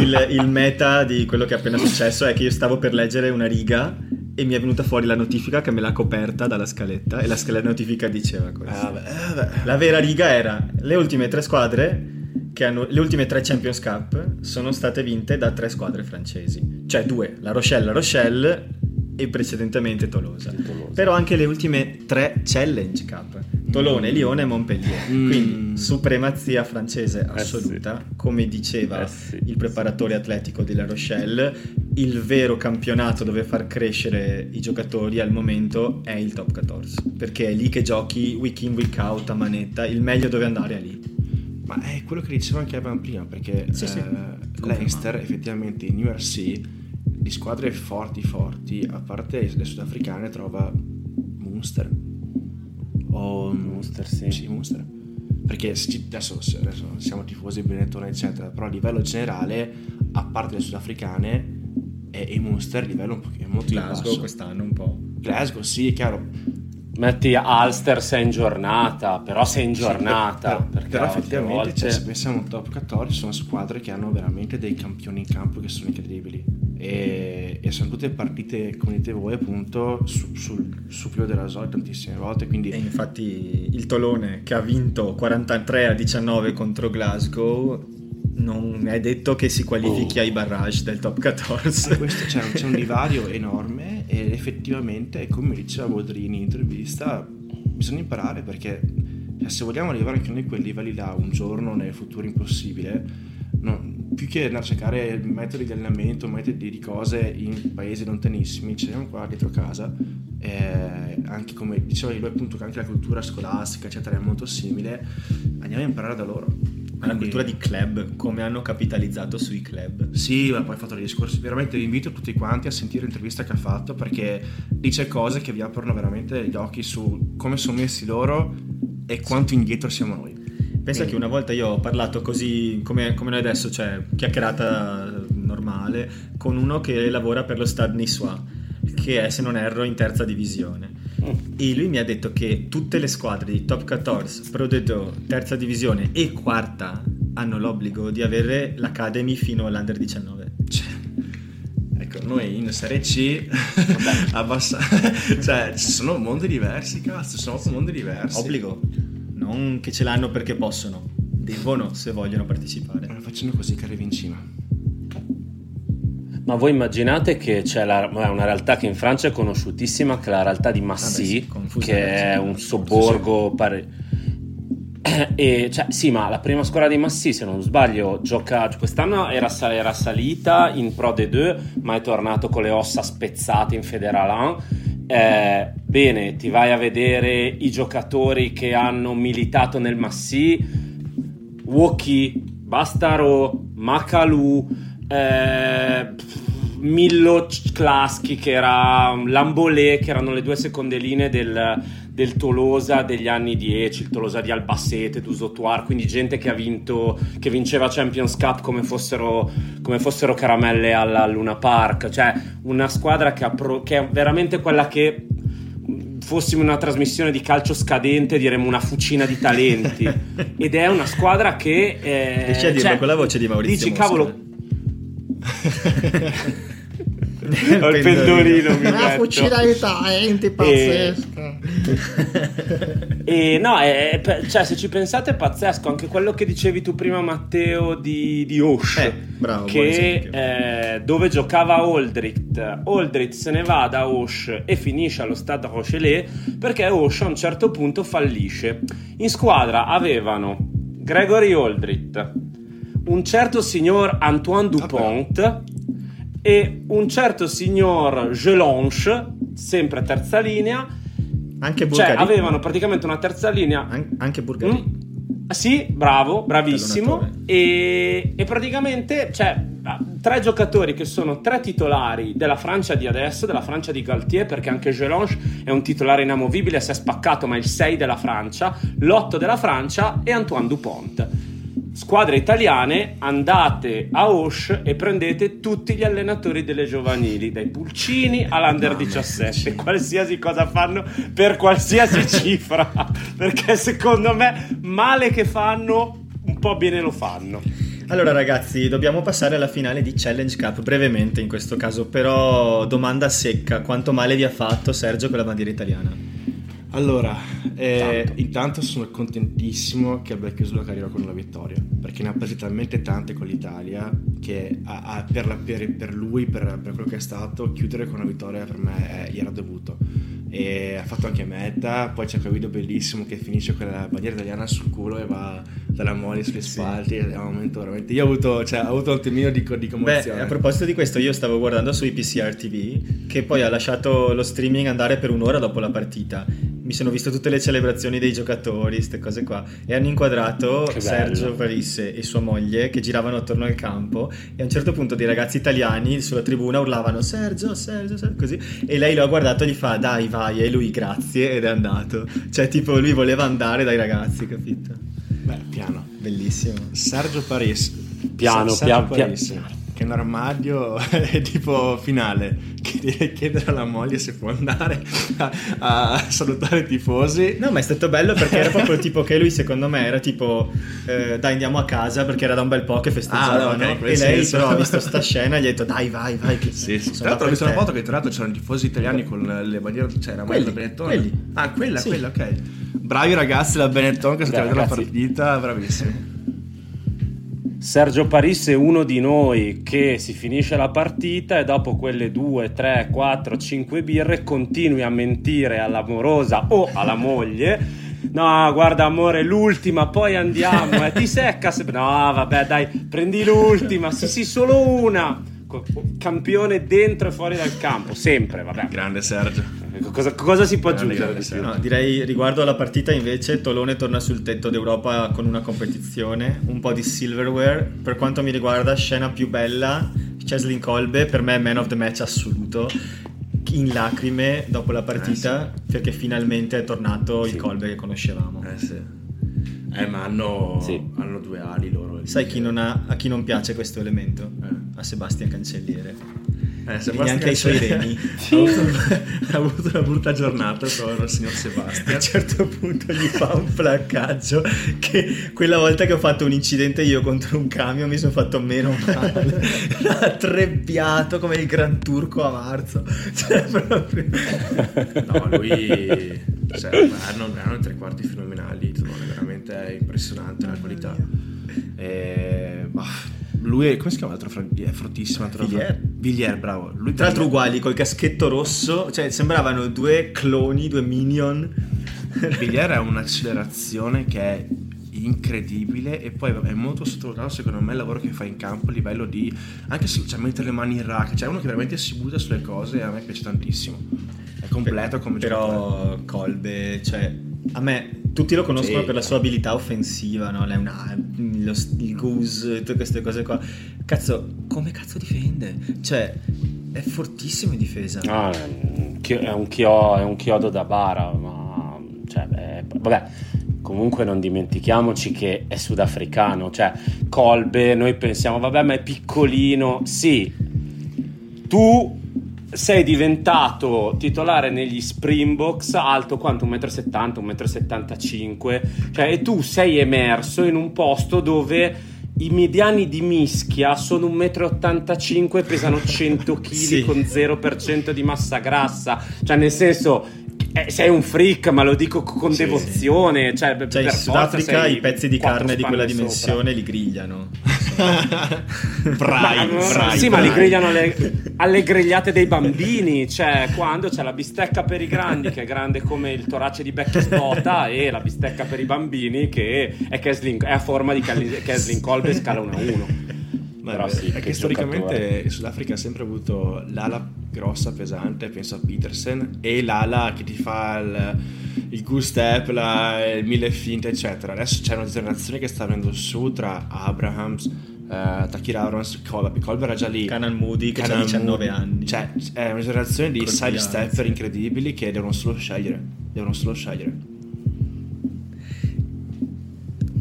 il, il meta di quello che è appena successo è che io stavo per leggere una riga e mi è venuta fuori la notifica che me l'ha coperta dalla scaletta e la scaletta notifica diceva questo. Ah, beh, La vera riga era le ultime tre squadre che hanno le ultime tre Champions Cup sono state vinte da tre squadre francesi, cioè due, la Rochelle, la Rochelle e precedentemente Tolosa. Tolosa. Però anche le ultime tre Challenge Cup Tolone, Lione e Montpellier. Mm. Quindi supremazia francese assoluta, eh sì. come diceva eh sì. il preparatore atletico di La Rochelle, il vero campionato dove far crescere i giocatori al momento è il top 14, perché è lì che giochi week in week out a manetta, il meglio dove andare è lì. Ma è quello che diceva anche prima, perché sì, eh, Leinster effettivamente in URC di squadre forti forti, a parte le sudafricane, trova Munster o Munster, sì. sì Munster. Perché adesso, adesso siamo tifosi Benetton, eccetera, però a livello generale, a parte le sudafricane, e, e Munster a livello un po' molto Glasgow quest'anno un po'. Glasgow, sì, è chiaro. Metti Alster sei in giornata, però sei in giornata. Sì, però, però effettivamente, volte... cioè, se pensiamo al top 14, sono squadre che hanno veramente dei campioni in campo che sono incredibili. E, e sono tutte partite, come dite voi, appunto, su, sul, su filo della Sol tantissime volte. Quindi... E infatti il Tolone che ha vinto 43 a 19 contro Glasgow non è detto che si qualifichi oh. ai barrage del top 14. Eh, questo c'è, c'è, un divario enorme ed effettivamente, come diceva Boldrini in intervista, bisogna imparare perché cioè, se vogliamo arrivare anche noi a quei livelli là un giorno nel futuro impossibile, no, più che andare a cercare metodi di allenamento, metodi di cose in paesi lontanissimi, ci siamo qua dietro casa, eh, anche come diceva lui appunto che anche la cultura scolastica eccetera è molto simile, andiamo a imparare da loro la cultura di club, come hanno capitalizzato sui club. Sì, ma poi ha fatto dei discorsi. Veramente vi invito tutti quanti a sentire l'intervista che ha fatto perché dice cose che vi aprono veramente gli occhi su come sono messi loro e quanto indietro siamo noi. Pensa Quindi. che una volta io ho parlato così come, come, noi adesso, cioè chiacchierata normale, con uno che lavora per lo Stade Niçois, che è, se non erro, in terza divisione e lui mi ha detto che tutte le squadre di Top 14, Pro D2, terza divisione e quarta hanno l'obbligo di avere l'Academy fino all'Under 19. Cioè, ecco, noi in Serie C abbassa... cioè, ci sono mondi diversi, cazzo, sono sì. mondi diversi. Obbligo, non che ce l'hanno perché possono, devono se vogliono partecipare. Ma facciano così che arrivi in cima. Ma voi immaginate che c'è la, una realtà che in Francia è conosciutissima, che è la realtà di Massy, sì, che è un sobborgo... Pare... E, cioè, sì, ma la prima squadra di Massy, se non sbaglio, gioca. Cioè, quest'anno era, era, salita in Pro D2, ma è tornato con le ossa spezzate in Federal 1. Eh, bene, ti vai a vedere i giocatori che hanno militato nel Massy: Woki, Bastaro, Makalu eh, Millo Klasky che era Lambolé che erano le due seconde linee del, del Tolosa degli anni 10 il Tolosa di Albacete, Dusotuar quindi gente che ha vinto che vinceva Champions Cup come fossero, come fossero caramelle alla Luna Park cioè una squadra che, pro, che è veramente quella che fossimo una trasmissione di calcio scadente diremmo una fucina di talenti ed è una squadra che eh, dici a dirlo cioè, con la voce di Maurizio dici Mosca. cavolo ho il pendolino mi una fucina di talenti pazzesca e, e no è, è, cioè se ci pensate è pazzesco. Anche quello che dicevi tu prima Matteo di, di Osh eh, bravo, che eh, dove giocava Oldrit Oldrit se ne va da Osh e finisce allo Stade Rochelet perché Osh a un certo punto fallisce. In squadra avevano Gregory Oldrit un certo signor Antoine Dupont Vabbè. e un certo signor Gelange, sempre terza linea. Anche Bulgari. Cioè, avevano praticamente una terza linea. An- anche Bulgari. Mm? Sì, bravo, bravissimo. E, e, praticamente, cioè, tre giocatori che sono tre titolari della Francia di adesso, della Francia di Galtier, perché anche Gelange è un titolare inamovibile, si è spaccato, ma è il 6 della Francia, l'8 della Francia e Antoine Dupont squadre italiane, andate a Osh e prendete tutti gli allenatori delle giovanili, dai Pulcini all'Under no, 17, qualsiasi cosa fanno per qualsiasi cifra, perché secondo me male che fanno, un po' bene lo fanno. Allora ragazzi, dobbiamo passare alla finale di Challenge Cup brevemente in questo caso, però domanda secca, quanto male vi ha fatto Sergio con la bandiera italiana? Allora, eh, intanto sono contentissimo che abbia chiuso la carriera con una vittoria, perché ne ha prese talmente tante con l'Italia che a, a, per, la, per, per, lui, per, per, quello che è stato, chiudere con una vittoria per me gli era dovuto. E ha fatto anche meta, poi c'è quel video bellissimo che finisce con la bandiera italiana sul culo e va dalla mole sugli spalti, sì. è un momento veramente... Io ho avuto, cioè, ho avuto un attimino di, di commozione. Beh, a proposito di questo, io stavo guardando sui PCR TV, che poi ha lasciato lo streaming andare per un'ora dopo la partita mi sono visto tutte le celebrazioni dei giocatori, queste cose qua, e hanno inquadrato Sergio Parisse e sua moglie che giravano attorno al campo e a un certo punto dei ragazzi italiani sulla tribuna urlavano Sergio, Sergio, Sergio, così, e lei lo ha guardato e gli fa dai vai, e lui grazie ed è andato. Cioè tipo lui voleva andare dai ragazzi, capito? Beh, piano. Bellissimo. Sergio Parisse. Piano, Sergio piano, piano che un armadio è tipo finale che deve chiedere alla moglie se può andare a, a salutare i tifosi. No, ma è stato bello perché era proprio tipo che lui secondo me era tipo eh, dai andiamo a casa perché era da un bel po' che festeggiavano Ah, no, ok, in quel e lei senso. però ha visto sta scena e gli ha detto dai vai vai che Sì, sì. Tra l'altro ho visto una te." foto che tra l'altro c'erano i tifosi italiani con le bandiere, cioè era Quelli, Benetton. quelli. Ah, quella, Sì. quella, ok. Bravi ragazzi da Benetton che sono alla ragazzi. partita, bravissimi. Sergio Paris è uno di noi che si finisce la partita e dopo quelle 2, 3, 4, 5 birre continui a mentire all'amorosa o alla moglie. No, guarda amore, l'ultima, poi andiamo. Eh, ti secca se... No, vabbè, dai, prendi l'ultima. Sì, sì, solo una. Campione dentro e fuori dal campo, sempre, vabbè. Grande Sergio. Cosa, cosa si può aggiungere? No, direi riguardo alla partita invece Tolone torna sul tetto d'Europa con una competizione, un po' di silverware. Per quanto mi riguarda, scena più bella, Cheslin Kolbe, per me man of the match assoluto, in lacrime dopo la partita perché finalmente è tornato Sì. il Kolbe che conoscevamo. Eh sì. Eh, ma hanno, Sì. hanno due ali loro. Sai chi non ha- a chi non piace questo elemento? Eh. A Sebastian Cancelliere. Eh, neanche ai suoi reni. ha, avuto, una brutta giornata con il signor A Sebastian. un certo punto gli fa un placcaggio che quella volta che ho fatto un incidente io contro un camion mi sono fatto meno male. L'ha trebbiato come il gran turco a marzo. Cioè, proprio... No, lui cioè, hanno, hanno tre quarti fenomenali, Tolone, veramente impressionante la qualità. E, bah, lui è, come si chiama l'altro? fra- È fortissimo. Villiers. Villiers, bravo. Lui Tra l'altro uguali, col caschetto rosso, cioè sembravano due cloni, due minion. Villiers ha un'accelerazione che è incredibile e poi è molto sottovalutato secondo me il lavoro che fa in campo a livello di anche se cioè, mettere le mani in rack cioè uno che veramente si butta sulle cose e a me piace tantissimo è completo come giocatore Però Kolbe, cioè, a me tutti lo conoscono Sì. per la sua abilità offensiva, no? Lei è una, lo, il goose, tutte queste cose qua. Cazzo, come cazzo difende? Cioè, è fortissimo in difesa. Ah, è un chio- è un chiodo da bara, ma cioè, beh, vabbè. Comunque non dimentichiamoci che è sudafricano, cioè Kolbe, noi pensiamo, vabbè, ma è piccolino. Sì, tu sei diventato titolare negli Springboks alto quanto 1,70 m, 1,75 m, cioè e tu sei emerso in un posto dove i mediani di mischia sono 1,85 m e pesano 100 kg Sì. con 0% di massa grassa, cioè nel senso eh, sei un freak, ma lo dico con Sì, devozione, cioè, Cioè, in Sudafrica i pezzi di carne di quella dimensione li grigliano. Brai, brai, sì, ma li grigliano alle, alle grigliate dei bambini. Cioè, quando c'è la bistecca per i grandi, che è grande come il torace di Becky Spota, e la bistecca per i bambini, che è, Kesling- è a forma di Kesling Kolbe scala 1 a 1. È, sì, è che storicamente il Sudafrica ha sempre avuto l'ala grossa, pesante, penso a Petersen, e l'ala che ti fa il, il goose step, la- il mille finte, eccetera. Adesso c'è una generazione che sta venendo su tra Abrahams, eh, Takir Abrams. Kolbe era già lì. Canan Moody che ha Canan 19 Moody. anni. Cioè, è una generazione di Colpi side alti. stepper incredibili che devono solo scegliere. Devono solo scegliere.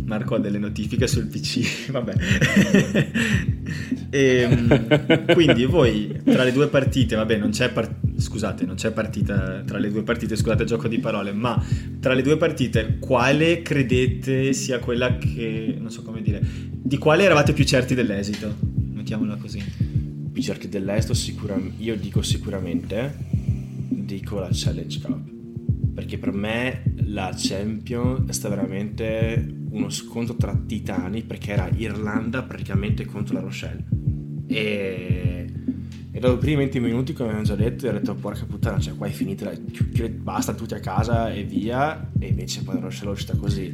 Marco ha delle notifiche sul PC, vabbè. Ehm, quindi voi tra le due partite, vabbè, non c'è par- scusate, non c'è partita tra le due partite, scusate gioco di parole, ma tra le due partite quale credete sia quella che non so come dire, di quale eravate più certi dell'esito? Mettiamola così. più certi dell'est sicuramente io dico sicuramente dico la Challenge Cup perché per me la Champion è stata veramente uno scontro tra titani perché era Irlanda praticamente contro la Rochelle. E, e dopo i primi 20 minuti come abbiamo già detto ho detto porca puttana cioè qua è finita la- basta tutti a casa e via. E invece poi la Rochelle è uscita così.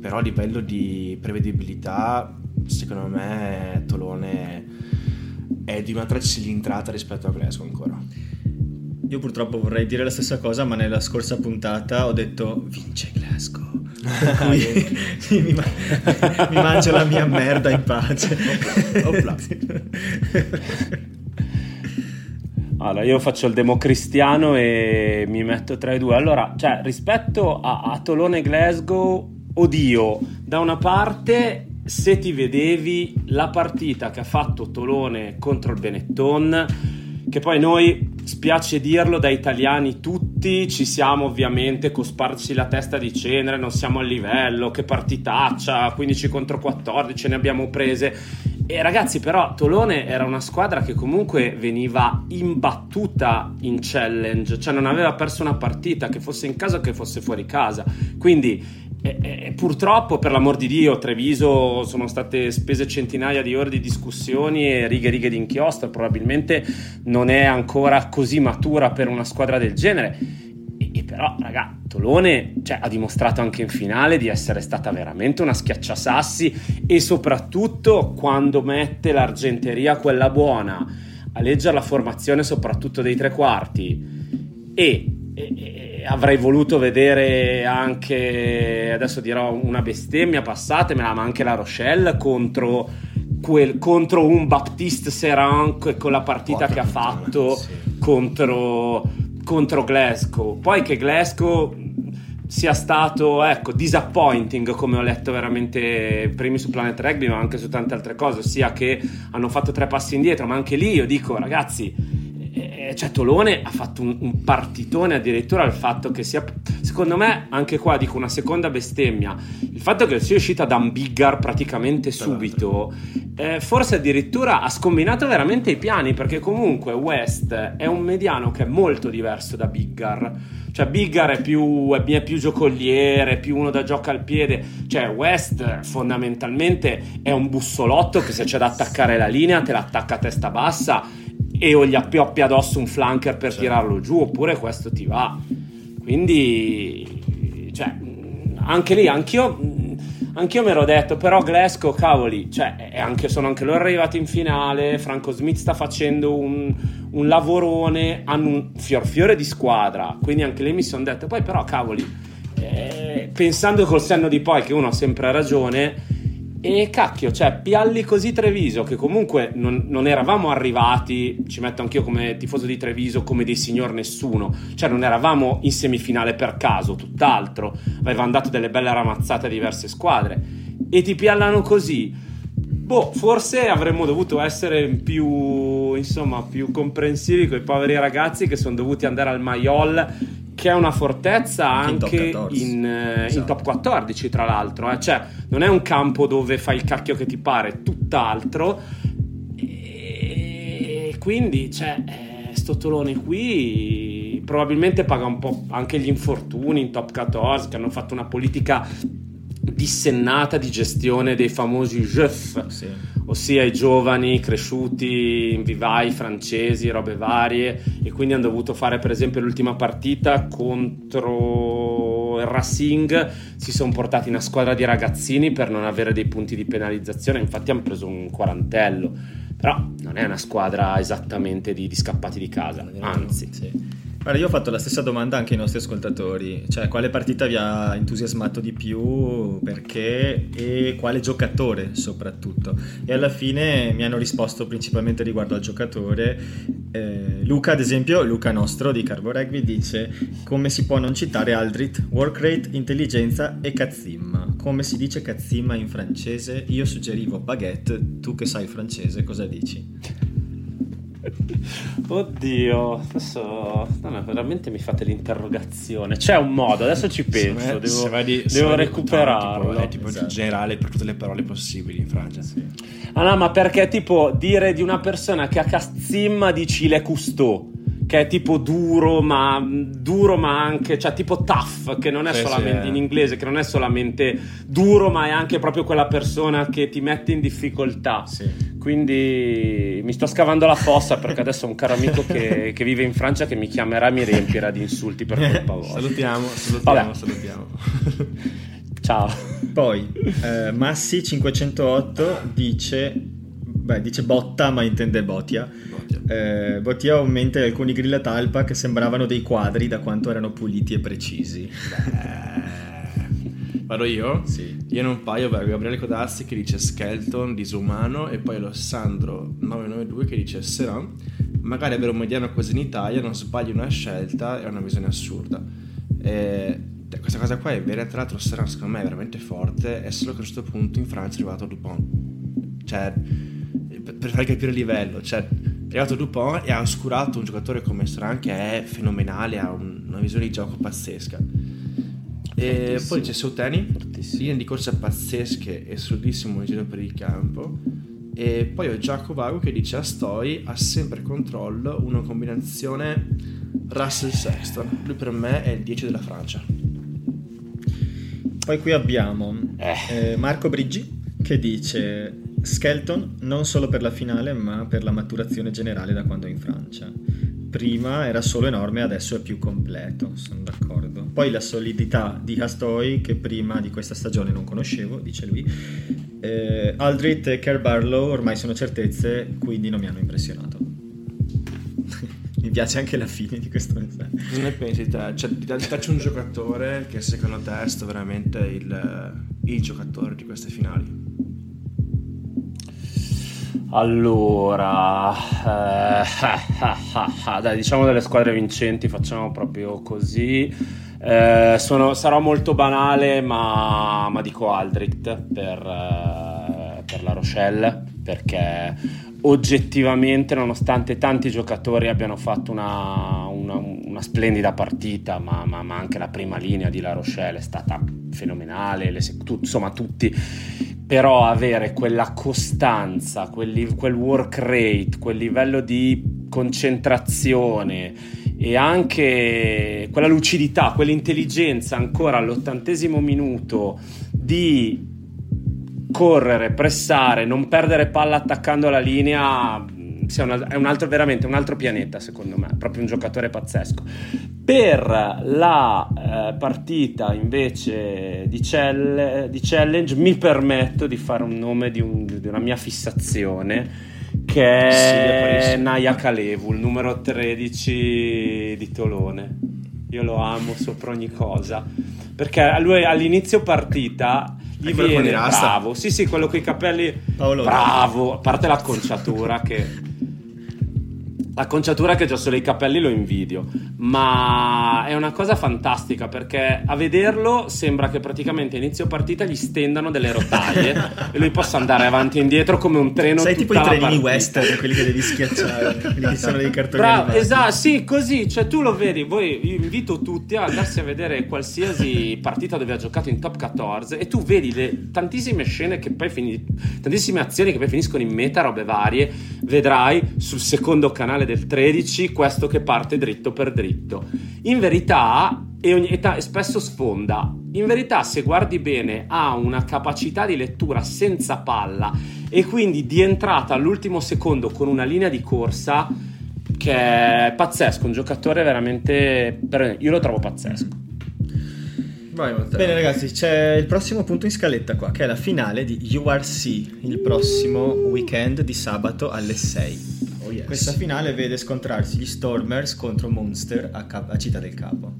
Però a livello di prevedibilità secondo me Tolone è di un'altra cilindrata rispetto a Glasgow ancora. Io purtroppo vorrei dire la stessa cosa, ma nella scorsa puntata ho detto vince Glasgow. Cui mi, ma- mi mangio la mia merda in pace. Allora, io faccio il democristiano e mi metto tra i due. Allora, cioè, rispetto a, a Tolone Glasgow, oddio, da una parte se ti vedevi la partita che ha fatto Tolone contro il Benetton, che poi noi, spiace dirlo, da italiani tutti ci siamo ovviamente cosparsi la testa di cenere, non siamo a livello, che partitaccia, 15 contro 14 ne abbiamo prese. E ragazzi, però Tolone era una squadra che comunque veniva imbattuta in challenge, cioè non aveva perso una partita, che fosse in casa o che fosse fuori casa. Quindi e, e, purtroppo, per l'amor di Dio, Treviso sono state spese centinaia di ore di discussioni e righe righe di inchiostro. Probabilmente non è ancora così matura per una squadra del genere. E, e però, raga, Tolone cioè, ha dimostrato anche in finale di essere stata veramente una schiacciasassi e soprattutto quando mette l'argenteria quella buona a leggere la formazione soprattutto dei tre quarti e, e avrei voluto vedere anche, adesso dirò una bestemmia, passatemela, ma anche la Rochelle contro, quel, contro un Baptiste Seran con la partita oh, che ha fatto sì. contro, contro Glasgow. Poi che Glasgow sia stato ecco disappointing come ho letto veramente primi su Planet Rugby ma anche su tante altre cose sia che hanno fatto tre passi indietro ma anche lì io dico ragazzi cioè Tolone ha fatto un, un, partitone addirittura al fatto che sia secondo me anche qua dico una seconda bestemmia. Il fatto che sia uscita da Biggar praticamente subito eh, forse addirittura ha scombinato veramente i piani perché comunque West è un mediano che è molto diverso da Biggar. Cioè Biggar è più, è più giocoliere è più uno da gioca al piede. Cioè West fondamentalmente è un bussolotto che se c'è da attaccare la linea te l'attacca a testa bassa e o gli appioppi addosso un flanker per certo. tirarlo giù, oppure questo ti va. Quindi, cioè, anche lì, anch'io, anch'io mi ero detto, però Glasgow, cavoli, cioè, anche, sono anche loro arrivati in finale, Franco Smith sta facendo un, un lavorone, hanno un fior fiore di squadra, quindi anche lì mi sono detto, poi però, cavoli, eh, pensando col senno di poi che uno ha sempre ragione, e cacchio, cioè, Pialli così Treviso, che comunque non, non, eravamo arrivati, ci metto anch'io come tifoso di Treviso, come dei signor nessuno, cioè non eravamo in semifinale per caso, tutt'altro, avevano dato delle belle ramazzate a diverse squadre, e ti piallano così. Boh, forse avremmo dovuto essere più, insomma, più comprensivi con i poveri ragazzi che sono dovuti andare al Maiol che è una fortezza anche in, in, eh, esatto. in top 14 tra l'altro, eh? cioè non è un campo dove fai il cacchio che ti pare, tutt'altro e quindi cioè, eh, sto tolone qui probabilmente paga un po' anche gli infortuni in top 14 che hanno fatto una politica dissennata di gestione dei famosi jeuf, sì. Ossia i giovani cresciuti in vivai francesi, robe varie, e quindi hanno dovuto fare per esempio l'ultima partita contro il Racing, si sono portati una squadra di ragazzini per non avere dei punti di penalizzazione, infatti hanno preso un quarantello, però non è una squadra esattamente di, di scappati di casa, anzi. Sì. Guarda, io ho fatto la stessa domanda anche ai nostri ascoltatori, cioè quale partita vi ha entusiasmato di più, perché e quale giocatore soprattutto. E alla fine mi hanno risposto principalmente riguardo al giocatore. Eh, Luca, ad esempio, Luca nostro di Carbo Rugby dice come si può non citare Aldrit, work rate, intelligenza e Kazzim. Come si dice Kazzim in francese? Io suggerivo baguette, tu che sai francese cosa dici? Oddio, adesso no, veramente mi fate l'interrogazione. C'è un modo, adesso ci penso, devo, di, devo recuperarlo. Tipo, è tipo esatto. generale per tutte le parole possibili in Francia. Sì. Ah no, ma perché tipo dire di una persona che ha Cassim dici le custò che è tipo duro ma, duro ma anche, cioè tipo tough, che non è sì, solamente sì, in inglese, che non è solamente duro ma è anche proprio quella persona che ti mette in difficoltà. Sì. Quindi mi sto scavando la fossa perché adesso ho un caro amico che, che vive in Francia che mi chiamerà e mi riempirà di insulti per colpa vostra. Salutiamo, salutiamo, Vabbè. salutiamo. Ciao. Poi eh, Massi508 dice, beh, dice botta ma intende botia eh, Bottia aumenta alcuni grill a talpa che sembravano dei quadri da quanto erano puliti e precisi. Beh, vado io? Sì. Io in un paio vedo Gabriele Codazzi che dice Skeleton, disumano, e poi Alessandro 992 che dice Seran. Magari avere un mediano così in Italia non sbagli una scelta, è una visione assurda. E questa cosa qua è vera, tra l'altro sarà secondo me veramente forte, è solo che a questo punto in Francia è arrivato Dupont. Cioè, per far capire il livello, cioè, arrivato Dupont e ha oscurato un giocatore come Soran che è fenomenale, ha una visione di gioco pazzesca. E poi c'è Souteni, linee di corsa pazzesche e solidissimo in giro per il campo. E poi ho Giacomo Vago che dice a Stoi ha sempre controllo una combinazione Russell Sexton. Lui per me è il 10 della Francia. Poi qui abbiamo eh. Eh, Marco Brigi che dice Skelton non solo per la finale ma per la maturazione generale da quando è in Francia. Prima era solo enorme, adesso è più completo, sono d'accordo. Poi la solidità di Hastoy che prima di questa stagione non conoscevo, dice lui. Eh, Aldrit e Kerr Barlow ormai sono certezze, quindi non mi hanno impressionato. mi piace anche la fine di questo messaggio. Cosa ne pensi te? Cioè, ti faccio un giocatore che secondo te è veramente il, il giocatore di queste finali? Allora, eh, dai, diciamo delle squadre vincenti, facciamo proprio così. Eh, sono, sarò molto banale, ma, ma dico Aldrit per, eh, per, la Rochelle, perché oggettivamente, nonostante tanti giocatori abbiano fatto una, una, una splendida partita, ma, ma, ma, anche la prima linea di La Rochelle è stata fenomenale, le, tu, insomma tutti. Però avere quella costanza, quel, quel work rate, quel livello di concentrazione e anche quella lucidità, quell'intelligenza ancora all'ottantesimo minuto di correre, pressare, non perdere palla attaccando la linea sia una, è un altro, veramente un altro pianeta secondo me, proprio un giocatore pazzesco. Per la eh, partita invece di, cell- di, challenge mi permetto di fare un nome di, un, di una mia fissazione che è sì, Naya Kalevu, il numero 13 di Tolone. Io lo amo sopra ogni cosa. Perché a lui all'inizio partita gli viene bravo, sì sì, quello con i capelli Paolo. bravo, a parte l'acconciatura che L'acconciatura che ho solo i capelli lo invidio, ma è una cosa fantastica perché a vederlo sembra che praticamente inizio partita gli stendano delle rotaie e lui possa andare avanti e indietro come un treno. Sei tipo i trenini western, quelli che devi schiacciare, quelli che sono dei cartoni. Bravo, esatto, sì, così, cioè tu lo vedi, voi invito tutti ad andarsi a vedere qualsiasi partita dove ha giocato in top 14 e tu vedi le tantissime scene che poi finiscono, tantissime azioni che poi finiscono in meta, robe varie, vedrai sul secondo canale del 13 questo che parte dritto per dritto. In verità, e, ogni, e spesso sfonda, in verità se guardi bene ha una capacità di lettura senza palla e quindi di entrata all'ultimo secondo con una linea di corsa che è pazzesco, un giocatore veramente... io lo trovo pazzesco. Vai, Bene ragazzi, c'è il prossimo punto in scaletta qua, che è la finale di URC, il prossimo weekend di sabato alle 6. Yes. Questa finale vede scontrarsi gli Stormers contro Monster a, Cap- a Città del Capo.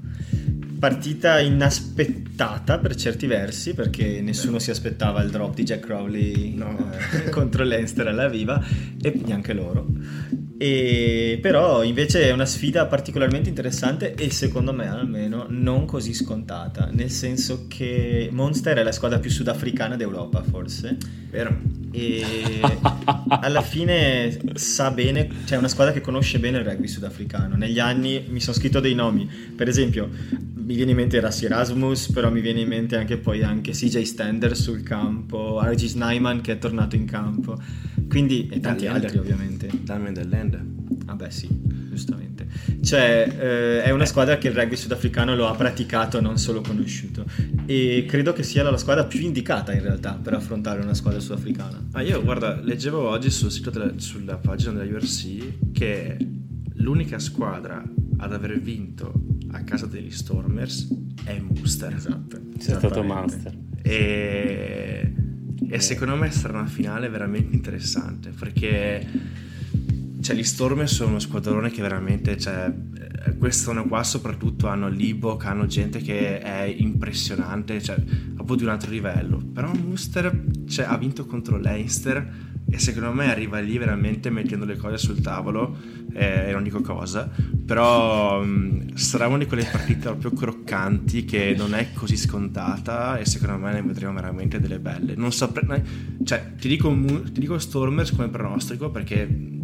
Partita inaspettata per certi versi, perché nessuno si aspettava il drop di Jack Crowley no. eh, contro Leinster alla viva, e neanche loro. E però invece è una sfida particolarmente interessante e secondo me almeno non così scontata, nel senso che Monster è la squadra più sudafricana d'Europa forse. Vero e alla fine sa bene, cioè è una squadra che conosce bene il rugby sudafricano. Negli anni mi sono scritto dei nomi, per esempio mi viene in mente Rassi Erasmus, però mi viene in mente anche poi anche CJ Stander sul campo, Argis Nyman che è tornato in campo, quindi e tanti altri ovviamente. Damien dell'End. Vabbè sì, giustamente. Cioè, eh, è una squadra che il rugby sudafricano lo ha praticato, non solo conosciuto. E credo che sia la squadra più indicata in realtà per affrontare una squadra sudafricana. Ah, io guarda, leggevo oggi sul sito della, sulla pagina della URC che l'unica squadra ad aver vinto a casa degli Stormers è Munster. Esatto. È stato Munster. E, e secondo me sarà una finale veramente interessante perché cioè, gli Stormers sono uno squadrone che veramente, cioè, eh, quest'anno qua soprattutto hanno Libok, hanno gente che è impressionante, cioè, proprio di un altro livello. Però Munster cioè, ha vinto contro Leinster e secondo me arriva lì veramente mettendo le cose sul tavolo, eh, non dico cosa, però mh, sarà una di quelle partite proprio croccanti che non è così scontata e secondo me ne vedremo veramente delle belle. Non saprei, cioè ti dico, ti dico Stormers come pronostico perché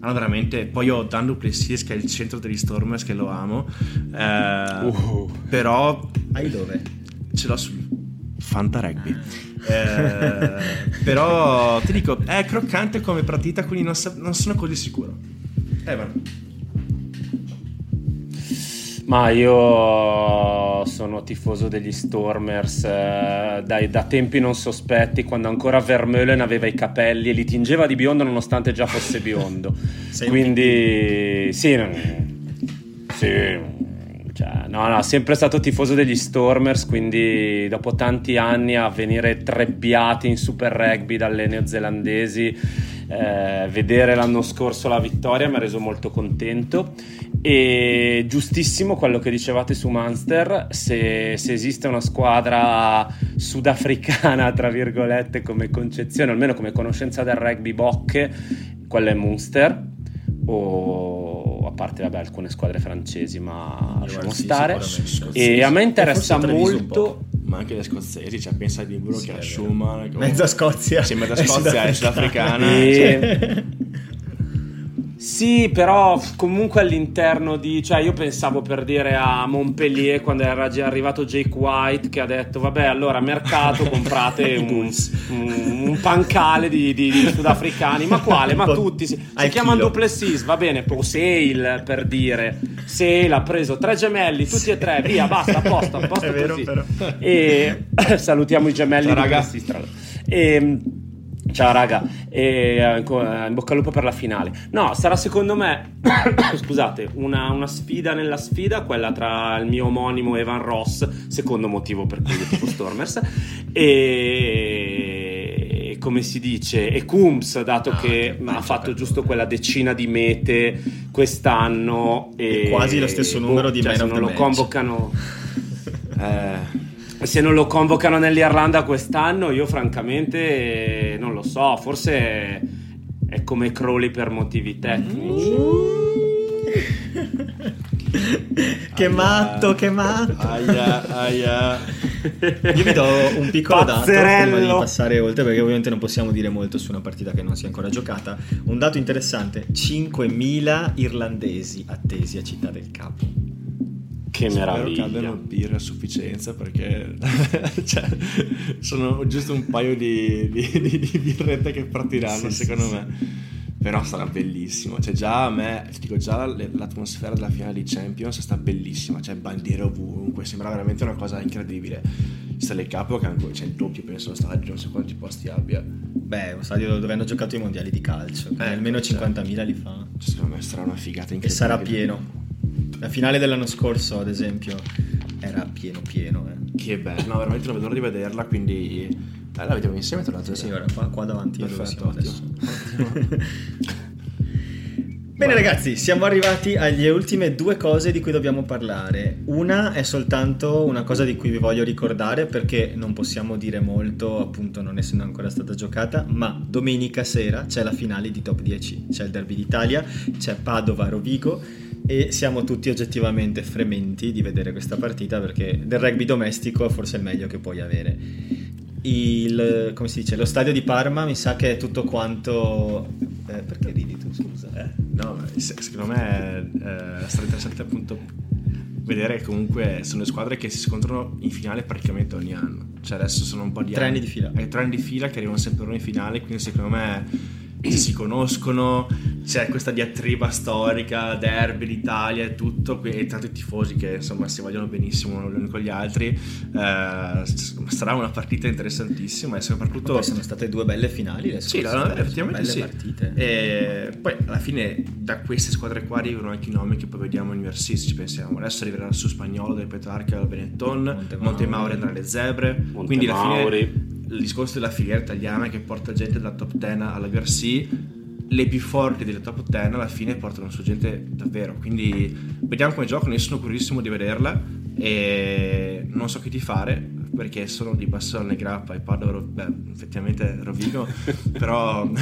hanno veramente, poi ho Dan Duplessis che è il centro degli Stormers che lo amo, eh, uh. però... Hai dove? Ce l'ho su Fanta Rugby. Eh, però ti dico, è croccante come partita, quindi non, sa- non sono così sicuro. Evan. Ma io sono tifoso degli Stormers eh, dai, da tempi non sospetti, quando ancora Vermeulen aveva i capelli e li tingeva di biondo nonostante già fosse biondo. Quindi sì, sì, cioè, no, no, sempre stato tifoso degli Stormers, quindi dopo tanti anni a venire trebbiati in Super Rugby dalle neozelandesi, eh, vedere l'anno scorso la vittoria mi ha reso molto contento. E giustissimo quello che dicevate su Munster, se, se esiste una squadra sudafricana, tra virgolette, come concezione, almeno come conoscenza del rugby bocche, quella è Munster. O parte vabbè, alcune squadre francesi, ma lasciamo sì, stare. E a me interessa molto. Ma anche le scozzesi, cioè pensa a Edinburgh sì, che a Schumann. Mezza Scozia. Sì, mezza Scozia è sudafricana. E... Sì, però comunque all'interno di... Cioè io pensavo per dire a Montpellier quando era già arrivato Jake White che ha detto vabbè allora mercato comprate un, un, un, pancale di, di, di, sudafricani. Ma quale? Ma tutti. Si, si chiamano Duplessis, va bene, o Sale per dire. Sale ha preso tre gemelli, tutti e tre, via, basta, a posto, a posto È vero, così. Però. E salutiamo i gemelli Ciao, ragazzi. E, Ciao raga, e eh, in bocca al lupo per la finale. No, sarà secondo me, scusate, una, una, sfida nella sfida, quella tra il mio omonimo Evan Ross, secondo motivo per cui io tipo Stormers, e come si dice, e Coombs, dato ah, che ha fatto giusto quella decina di mete quest'anno. E, e quasi lo stesso numero di cioè, non lo match. convocano... eh se non lo convocano nell'Irlanda quest'anno, io francamente non lo so, forse è come Crowley per motivi tecnici. che aia, matto, che matto. Aia, aia. Io vi do un piccolo dato prima di passare oltre, perché ovviamente non possiamo dire molto su una partita che non si è ancora giocata. Un dato interessante: 5.000 irlandesi attesi a Città del Capo. Che Spero meraviglia. che abbiano birra a sufficienza perché cioè, sono giusto un paio di, di, di, di birrette che partiranno sì, secondo sì, me. Sì. Però sarà bellissimo. Cioè, già a me, ti dico, già l'atmosfera della finale di Champions sta bellissima. Cioè, bandiere ovunque, sembra veramente una cosa incredibile. Sta il capo che ancora c'è il doppio, penso, lo stadio, non so quanti posti abbia. Beh, uno stadio dove hanno giocato i mondiali di calcio. Eh, almeno 50.000 cioè, li fa. Secondo me sarà una figata incredibile. E sarà pieno. La finale dell'anno scorso, ad esempio, era pieno pieno. Eh. Che bello, no, veramente non vedo l'ora di vederla, quindi... Eh, la vediamo insieme tra l'altro. Sì, ora qua, qua davanti Perfetto, adesso. Bene ragazzi, siamo arrivati alle ultime due cose di cui dobbiamo parlare. Una è soltanto una cosa di cui vi voglio ricordare perché non possiamo dire molto, appunto non essendo ancora stata giocata, ma domenica sera c'è la finale di Top 10, c'è il Derby d'Italia, c'è Padova-Rovigo e siamo tutti oggettivamente frementi di vedere questa partita perché del rugby domestico è forse il meglio che puoi avere. Il, come si dice, lo stadio di Parma mi sa che è tutto quanto... Eh, perché ridi tu, scusa? Eh, no, secondo me eh, sarà interessante appunto vedere che comunque sono squadre che si scontrano in finale praticamente ogni anno. Cioè adesso sono un po' di tre anni, anni di fila. Eh, tre anni di fila che arrivano sempre loro in finale, quindi secondo me si conoscono, c'è questa diatriba storica, derby, l'Italia e tutto, e tanti tifosi che insomma si vogliono benissimo gli uni con gli altri. Eh, sarà una partita interessantissima e soprattutto... poi sono state due belle finali. Le sì, no, no, effettivamente belle sì. partite. E poi alla fine da queste squadre qua arrivano anche i nomi che poi vediamo in Universis, ci pensiamo. Adesso arriverà su Spagnolo del Petrarca al Benetton, Montemauri, Montemauri andrà alle Zebre, Montemauri. quindi alla fine il discorso della filiera italiana che porta gente dalla top 10 alla VRC le più forti delle top 10 alla fine portano su gente davvero quindi vediamo come giocano io sono curiosissimo di vederla e non so che ti fare perché sono di Bassone Grappa e parlo, ro- beh, effettivamente Rovigo, però,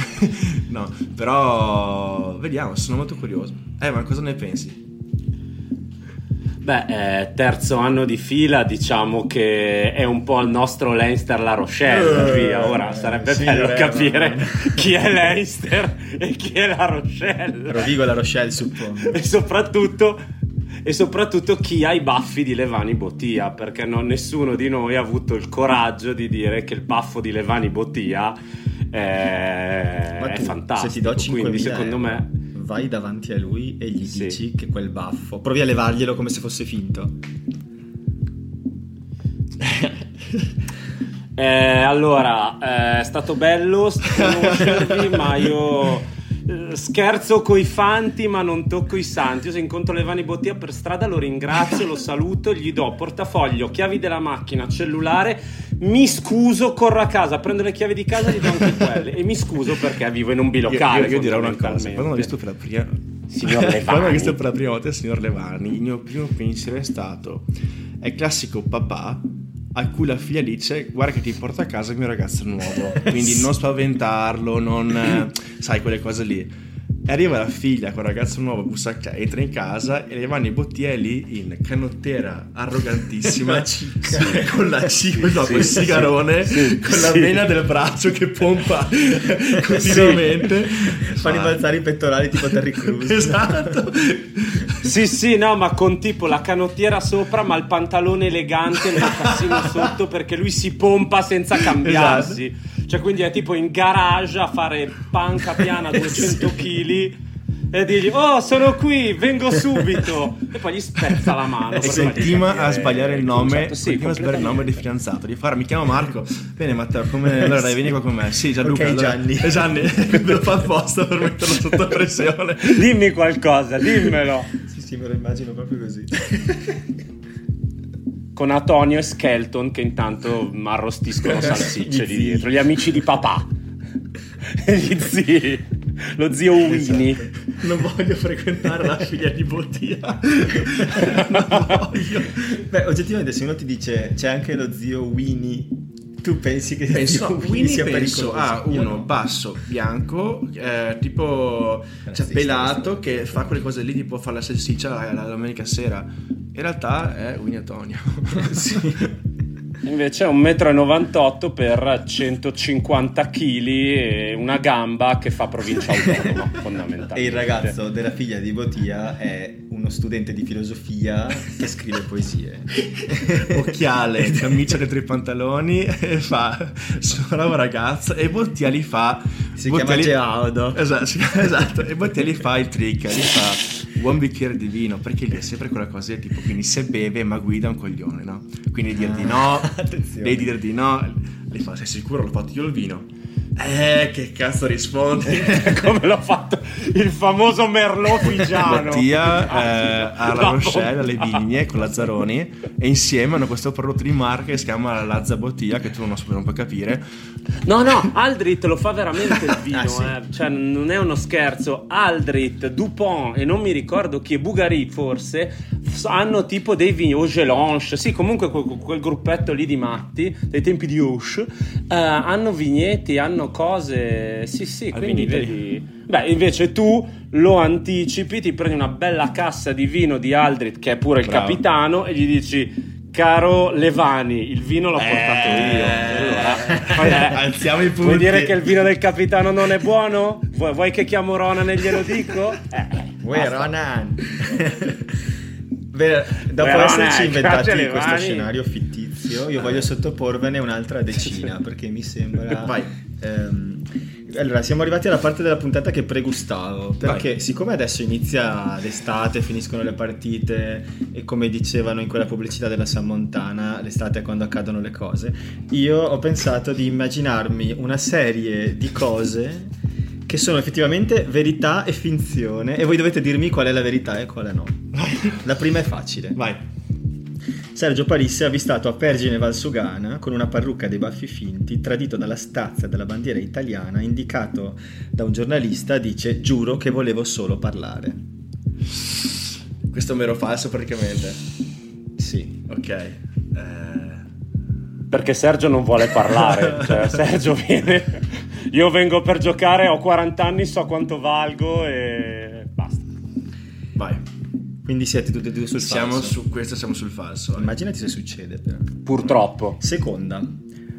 no, però vediamo, sono molto curioso. Eh, ma cosa ne pensi? Beh, eh, terzo anno di fila, diciamo che è un po' il nostro Leinster La Rochelle. Eh, via. Ora eh, sarebbe sì, bello eh, capire ma- chi è Leinster e chi è La Rochelle. Rovigo la Rochelle, suppongo. E soprattutto, e soprattutto chi ha i baffi di Levani Bottia, perché non- nessuno di noi ha avuto il coraggio di dire che il baffo di Levani Bottia è, Ma è tu, fantastico. se ti do 5 Quindi secondo me... vai davanti a lui e gli Sì. dici che quel baffo provi a levarglielo come se fosse finto Eh, allora, eh, è stato bello conoscervi, ma io eh, scherzo coi fanti, ma non tocco i santi. Io se incontro Levani Bottia per strada lo ringrazio, lo saluto, gli do portafoglio, chiavi della macchina, cellulare, mi scuso, corro a casa, prendo le chiavi di casa e gli do anche quelle. E mi scuso perché vivo in un bilocale. io, io dirò una cosa, quando l'ho visto per la prima Signor Levani. quando l'ho visto per la prima volta il signor Levani, il mio primo pensiero è stato è classico papà a cui la figlia dice guarda che ti porto a casa il mio ragazzo nuovo quindi non spaventarlo non eh, sai quelle cose lì arriva la figlia con il ragazzo nuovo bussa, entra in casa e Levani Bottia è lì in canottera arrogantissima. Con la cicca no, Sì, col sigarone sì, con la vena del braccio che pompa continuamente. Fanno Fa- balzare i pettorali tipo Terry Crews. Esatto. Sì, sì, no, ma con tipo la canottiera sopra, ma il pantalone elegante e il mocassino sotto perché lui si pompa senza cambiarsi. Cioè, quindi è tipo in garage a fare panca piana 200 kg e digli, oh, sono qui, vengo subito. E poi gli spezza la mano. e fargli continua capire a sbagliare il nome concetto. Sì, a sbagliare il nome del fidanzato gli fa mi chiamo Marco bene Matteo come allora dai vieni qua con me sì Gianluca Ok, allora- Gianni. Eh, Gianni ve lo fa apposta per metterlo sotto pressione Dimmi qualcosa, dimmelo. sì sì me lo immagino proprio così Con Antonio e Skelton che intanto arrostiscono salsicce di dietro, gli amici di papà. E gli zii, lo zio Winnie. non voglio frequentare la figlia di Bottia non voglio beh oggettivamente se uno ti dice c'è anche lo zio Winnie tu pensi che penso, no, Winnie sia penso a uno no. basso, bianco, eh, tipo cioè, pelato che fa quelle cose lì, tipo fa la salsiccia la, la domenica sera. In realtà è Winnie Antonio. sì. Invece è 1,98 m per 150 kg e una gamba che fa provincia autonoma, fondamentalmente. e il ragazzo della figlia di Botia è uno studente di filosofia che scrive poesie Occhiale, camicia dentro i pantaloni e fa sono bravo ragazzo e Bottia li fa si Bottia chiama li- Geaudo Esatto, esatto, e Bottia li fa il trick, li fa buon bicchiere di vino, perché lì è sempre quella cosa tipo, quindi se beve ma guida un coglione, no? Quindi dir di no, Attenzione. devi dire di no, li fa, sei sicuro l'ho fatto io il vino? Eh, che cazzo rispondi? Come l'ho fatto il famoso Merlot Figiano. Bottia Ah, eh, sì. a La Rochelle, alle vigne con Lazzaroni e insieme hanno questo prodotto di marca che si chiama Lazza Bottia che tu non, non puoi capire No, no, Aldrit lo fa veramente il vino, Ah, sì. eh. cioè non è uno scherzo. Aldrit, Dupont e non mi ricordo chi è Bugari forse hanno tipo dei vini Augelange, sì, comunque quel, quel gruppetto lì di matti dei tempi di Auge eh, hanno vigneti, hanno cose, sì, sì, Al quindi Vinitali. vedi Beh, invece tu lo anticipi, ti prendi una bella cassa di vino di Aldrit che è pure il Bravo. capitano e gli dici Caro Levani, il vino l'ho portato io. Allora, eh, alziamo i punti Vuoi dire che il vino del capitano non è buono? Vuoi, vuoi che chiamo Ronan e glielo dico? Eh, Uè. Ronan. Beh, dopo Uè, Ronan, esserci inventati questo scenario fittizio, io voglio sottoporvene un'altra decina perché mi sembra. Vai. Ehm, allora, siamo arrivati alla parte della puntata che pregustavo. Perché, siccome adesso inizia l'estate, finiscono le partite, e come dicevano in quella pubblicità della San Montana, l'estate è quando accadono le cose. Io ho pensato di immaginarmi una serie di cose che sono effettivamente verità e finzione e voi dovete dirmi qual è la verità e quale no. La prima è facile. vai Sergio Parisse è avvistato a Pergine Valsugana con una parrucca dei baffi finti, tradito dalla stazza della bandiera italiana, indicato da un giornalista, dice giuro che volevo solo parlare. questo è un vero falso praticamente Sì. ok eh, Perché Sergio non vuole parlare, cioè Sergio viene, io vengo per giocare, ho 40 anni, so quanto valgo e. Quindi siete tutti e due sul Siamo falso. su questo, siamo sul falso. Immaginati se succede però. Purtroppo. Seconda.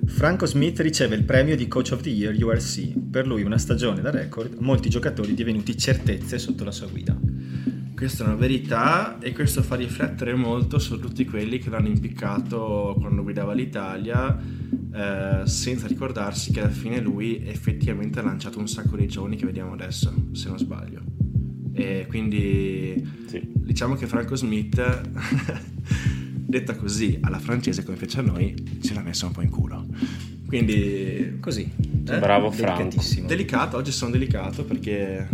Franco Smith riceve il premio di Coach of the Year URC. Per lui una stagione da record, molti giocatori divenuti certezze sotto la sua guida. Questa è una verità e questo fa riflettere molto su tutti quelli che l'hanno impiccato quando guidava l'Italia eh, senza ricordarsi che alla fine lui effettivamente ha lanciato un sacco di giovani che vediamo adesso, se non sbaglio. E quindi Sì. Diciamo che Franco Smith, detta così alla francese come fece a noi, ce l'ha messa un po' in culo. Quindi Così. Eh? Bravo Franco. Delicatissimo. delicato, oggi sono delicato perché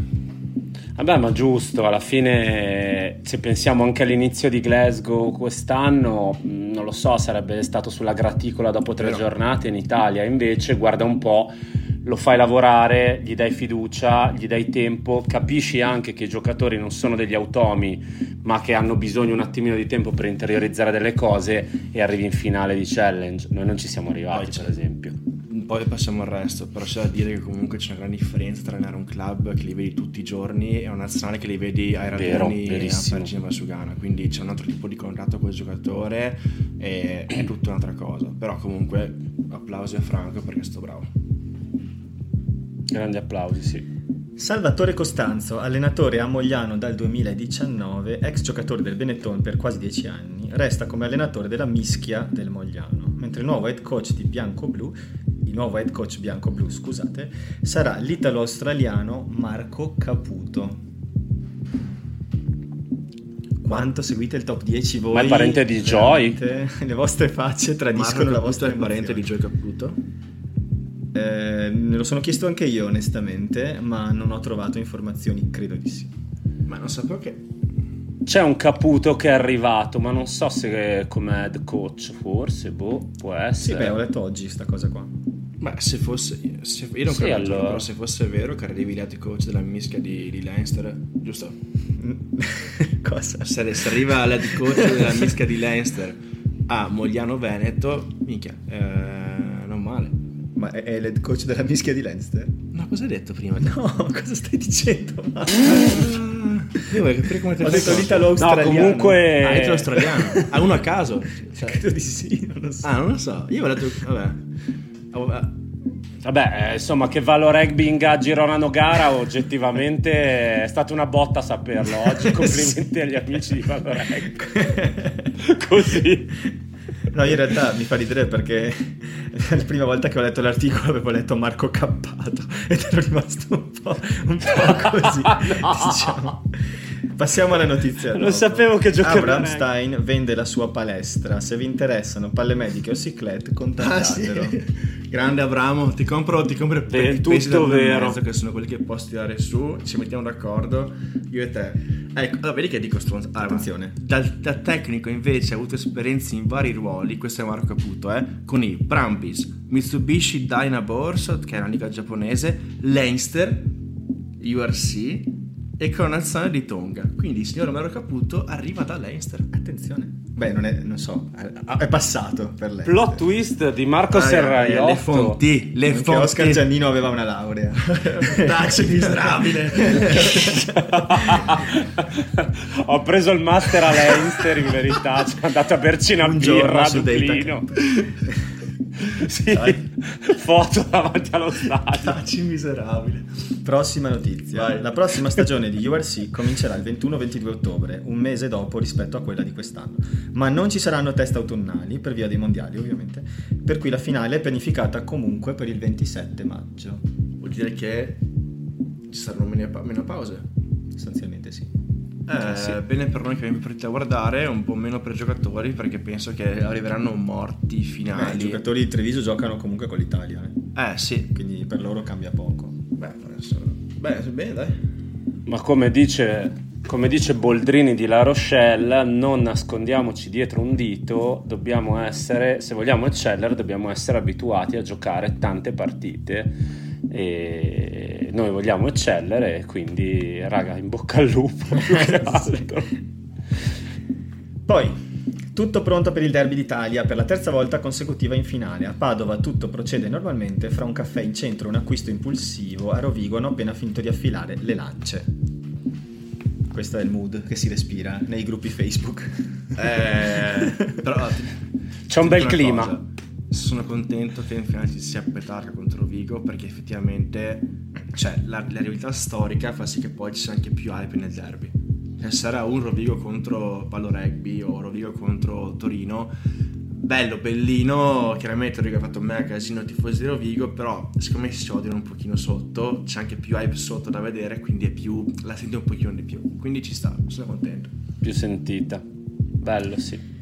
Vabbè, ma giusto, alla fine se pensiamo anche all'inizio di Glasgow quest'anno, non lo so, sarebbe stato sulla graticola dopo tre Vero. giornate in Italia, invece guarda un po', lo fai lavorare, gli dai fiducia, gli dai tempo, capisci anche che i giocatori non sono degli automi, ma che hanno bisogno un attimino di tempo per interiorizzare delle cose e arrivi in finale di challenge. Noi non ci siamo arrivati, Poi per esempio. Poi passiamo al resto, però c'è da dire che comunque c'è una grande differenza tra allenare un club che li vedi tutti i giorni e una nazionale che li vedi ai Vero, raduni a verissimo. Parigi e Valsugana, quindi c'è un altro tipo di contatto col giocatore e è tutta un'altra cosa. Però comunque applausi a Franco perché sto bravo. Grandi applausi, sì. Salvatore Costanzo, allenatore a Mogliano dal 2019, ex giocatore del Benetton per quasi 10 anni, resta come allenatore della Mischia del Mogliano, mentre il nuovo head coach di Bianco-Blu, il nuovo head coach Bianco-Blu, scusate, sarà l'italo-australiano Marco Caputo. Quanto seguite il top 10 voi? Ma è parente di Joy? Le vostre facce tradiscono Marco la vostra è parente di. Joy Caputo? Eh, me lo sono chiesto anche io onestamente, ma non ho trovato informazioni, credo di sì. Ma non sapevo che... C'è un Caputo che è arrivato, ma non so se come head coach, forse, boh, può Sì, essere. beh, ho letto oggi sta cosa qua. Ma se fosse... se- io non Sì, credo, allora. però se fosse vero che arrivi l'head coach della mischia di, di Leinster, giusto? cosa? Se, se arriva l'head coach della mischia di Leinster a Mogliano Veneto, minchia, eh, non male. Ma è, è l'head coach della mischia di Leinster? Ma cosa hai detto prima? No, cosa stai dicendo? Ma- Io voglio capire come te Ho detto l'italo-australiano. No, comunque- Ah, è australiano. Ah, uno a caso. Cioè- Credo di sì, non lo so. ah, non lo so. Io ho detto, vabbè. Ah, Vabbè, eh, insomma, che Valo Rugby ingaggi Ronano Gara oggettivamente è stata una botta saperlo oggi. Complimenti agli amici di Valo Rugby. Così. No, io in realtà mi fa ridere perché la prima volta che ho letto l'articolo avevo letto Marco Cappato ed ero rimasto un po', un po' così. No. diciamo. Passiamo alla notizia. Non dopo. sapevo che giocava Abraham bene. Stein vende la sua palestra. Se vi interessano palle mediche o ciclette, Ah, sì. contattatelo. Grande Abramo, ti compro, ti compro per Beh, i pesi tutto vero. mezzo, che sono quelli che posso tirare su, ci mettiamo d'accordo, io e te. Ecco, allora, vedi che dico stronzo. Allora, Attenzione. Da, da tecnico invece ha avuto esperienze in vari ruoli, questo è Marco Caputo, eh, con i Brumbies, Mitsubishi Dynaborsot, che è una liga giapponese, Leinster, URC e con nazionale di Tonga. Quindi il signor Marco Caputo arriva da Leinster. Attenzione. Beh, non è, non so, è, passato per lei. Plot twist di Marco Ah, Le Serraiotto. fonti, le Anche fonti. Oscar Giannino aveva una laurea. Taci miserabile. Ho preso il master a Leinster in verità, sono andato a berci una Un giorno birra a Dublino. sì, foto davanti allo stadio. Taci miserabile. Prossima notizia. Vai. La prossima stagione di URC comincerà il 21-22 ottobre, un mese dopo rispetto a quella di quest'anno. Ma non ci saranno test autunnali, per via dei mondiali ovviamente, per cui la finale è pianificata comunque per il 27 maggio. Vuol dire che ci saranno meno, pa- meno pause. Sostanzialmente. Eh, sì. Bene per noi che abbiamo partito a guardare, un po' meno per i giocatori perché penso che arriveranno morti Beh, I finali. giocatori di Treviso giocano comunque con l'Italia, eh. Eh sì. quindi per loro cambia poco. Beh, adesso... Beh, bene dai. Ma come dice, come dice Boldrini di La Rochelle, non nascondiamoci dietro un dito, dobbiamo essere, se vogliamo eccellere, dobbiamo essere abituati a giocare tante partite e noi vogliamo eccellere, quindi raga, in bocca al lupo. più che altro. Poi, Tutto pronto per il derby d'Italia per la terza volta consecutiva in finale. A Padova tutto procede normalmente, fra un caffè in centro e un acquisto impulsivo, a Rovigo hanno appena finito di affilare le lance. Questo è il mood che si respira nei gruppi Facebook. Eh, però C'è un bel clima. Cosa, sono contento che in finale ci sia Petarca contro Vigo perché effettivamente cioè, la, la rivalità storica fa sì che poi ci sia anche più hype nel derby. Se sarà un Rovigo contro Pallo Rugby o Rovigo contro Torino, bello, bellino, chiaramente Rovigo ha fatto mega casino tifosi di Rovigo, però secondo me si odiano un pochino sotto, c'è anche più hype sotto da vedere, quindi è più, la senti un pochino di più, quindi ci sta, sono contento. Più sentita. Bello, sì.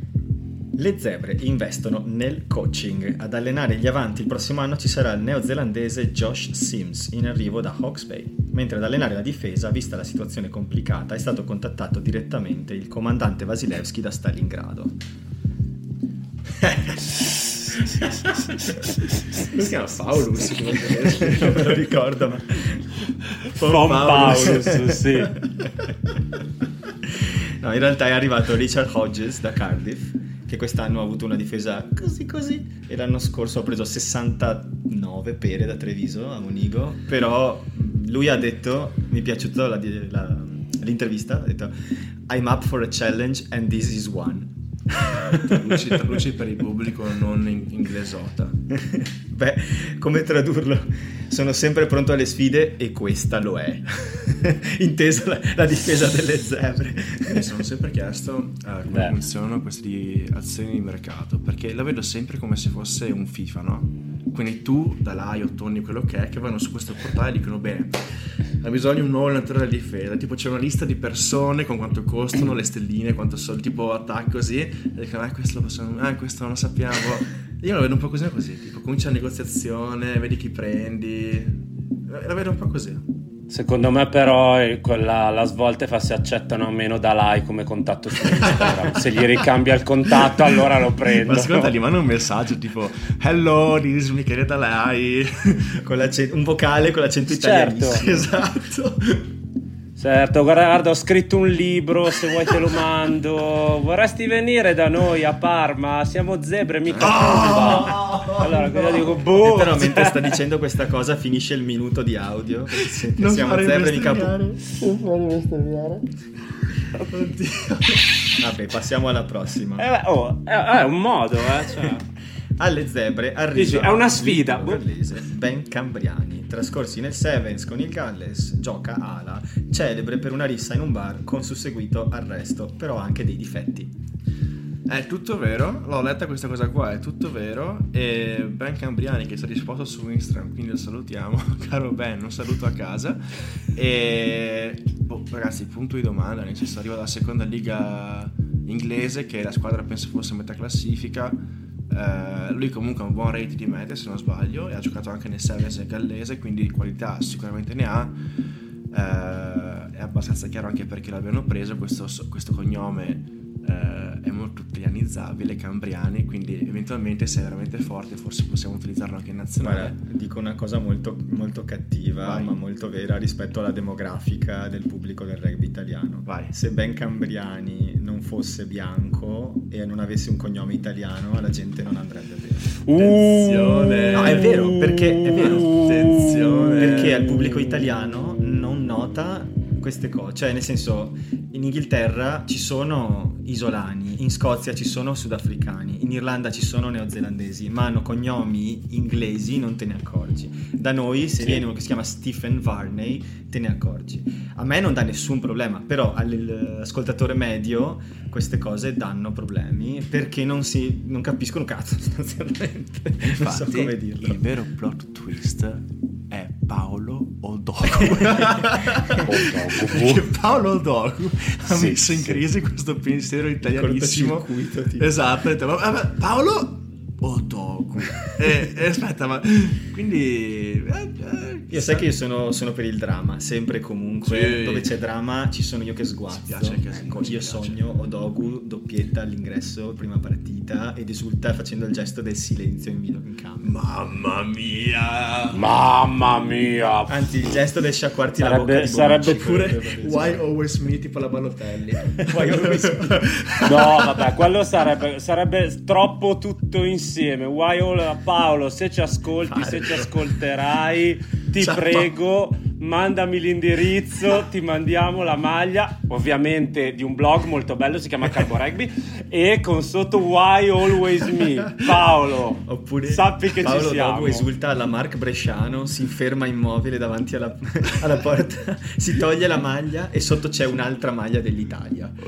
Le zebre investono nel coaching. Ad allenare gli avanti il prossimo anno ci sarà il neozelandese Josh Sims in arrivo da Hawke's Bay. Mentre ad allenare la difesa, vista la situazione complicata, è stato contattato direttamente il comandante Vasilevski da Stalingrado. Come si chiama Paulus? non me lo ricordo, ma... Von Paulus, sì. No, in realtà è arrivato Richard Hodges da Cardiff, che quest'anno ha avuto una difesa così così, e l'anno scorso ha preso 69 pere da Treviso a Monigo, però lui ha detto, mi è piaciuta l'intervista, ha detto I'm up for a challenge and this is one. Traduci, traduci per il pubblico non in- inglesota. Beh, come tradurlo? Sono sempre pronto alle sfide e questa lo è. Intesa la, la difesa delle zebre. Mi sono sempre chiesto eh, come Beh. funzionano queste azioni di mercato, perché la vedo sempre come se fosse un FIFA, no? Quindi tu, da Laio, Tony, quello che è, che vanno su questo portale e dicono bene, ha bisogno di un nuovo allenatore della difesa, tipo c'è una lista di persone con quanto costano, le stelline, quanto sono, tipo attacco così, e dicono ah questo lo possiamo, ah questo non lo sappiamo. Io la vedo un po' così così, tipo comincia la negoziazione, vedi chi prendi, la vedo un po' così. Secondo me però eh, quella, la svolta è fa se accettano o meno Dalai come contatto su Instagram. se gli ricambia il contatto allora lo prendo. Ma secondo te gli manda un messaggio tipo Hello, this is Michele Dalai. Un vocale con l'accento Certo. italianissimo. Esatto. Certo, guarda, guarda, ho scritto un libro, se vuoi te lo mando. Vorresti venire da noi a Parma? Siamo zebre, mica bomba. Allora, cosa dico? Boh. Però mentre sta dicendo questa cosa finisce il minuto di audio. perché se- Non siamo zebre mica. Non fare bestemmiare. Vabbè, passiamo alla prossima. Eh, oh, è, è un modo, eh. Cioè. Alle zebre arriva Dici, è una sfida. il gallese Ben Cambriani, trascorsi nel Sevens con il Galles, gioca ala, celebre per una rissa in un bar con susseguito arresto, però anche dei difetti. È tutto vero, l'ho letta questa cosa qua, è tutto vero. E Ben Cambriani che sta risposto su Instagram, quindi lo salutiamo. Caro Ben, un saluto a casa. E boh, ragazzi, punto di domanda, nel senso arriva dalla seconda liga inglese, che la squadra penso fosse a metà classifica. Eh, lui comunque ha un buon rate di media se non sbaglio e ha giocato anche nel Sevens gallese quindi qualità sicuramente ne ha. Eh, è abbastanza chiaro anche perché l'abbiano preso questo, questo cognome eh, è molto italianizzabile cambriani quindi eventualmente se è veramente forte forse possiamo utilizzarlo anche in nazionale Guarda, dico una cosa molto, molto cattiva, Vai. ma molto vera rispetto alla demografica del pubblico del rugby italiano. Vai. Se Ben Cambriani non fosse bianco e non avesse un cognome italiano, la gente non andrebbe bene. Attenzione. No, è vero, perché è vero. Attenzione. Perché al pubblico italiano non nota queste cose. Cioè, nel senso, in Inghilterra ci sono isolani, in Scozia ci sono sudafricani, in Irlanda ci sono neozelandesi, ma hanno cognomi inglesi, non te ne accorgi. Da noi, se Sì. viene uno che si chiama Stephen Varney, te ne accorgi. A me non dà nessun problema, però all'ascoltatore medio queste cose danno problemi perché non, si, non capiscono cazzo sostanzialmente. non so Infatti, come dirlo. il vero plot twist Perché Paolo Odoku ha Sì, messo in sì. crisi questo pensiero italianissimo. Esatto, ha detto, "Ma- ma- Paolo Odoku. E, e aspetta, ma quindi... eh, eh, Io sai che io sono, sono per il dramma, sempre e comunque. Sì. Dove c'è dramma ci sono io che sguazzo. Piace casino, ecco, io piace. sogno Odogu doppietta all'ingresso, prima partita, ed esulta facendo il gesto del silenzio in, video, in camera. Mamma mia! Mamma mia! Anzi, il gesto del sciacquarti la bocca Sarebbe, di sarebbe pure... che Why always me tipo la Balotelli? Why always me? No, vabbè, quello sarebbe, sarebbe troppo tutto insieme. Why all- Paolo, se ci ascolti, se ci ascolterai, ti Ciao. prego, mandami l'indirizzo, ti mandiamo la maglia, ovviamente di un blog molto bello, si chiama Carbo Rugby, e con sotto Why Always Me. Paolo, Oppure sappi che Paolo ci siamo. Dogu esulta alla Mark Bresciano, si ferma immobile davanti alla, alla porta, si toglie la maglia e sotto c'è un'altra maglia dell'Italia.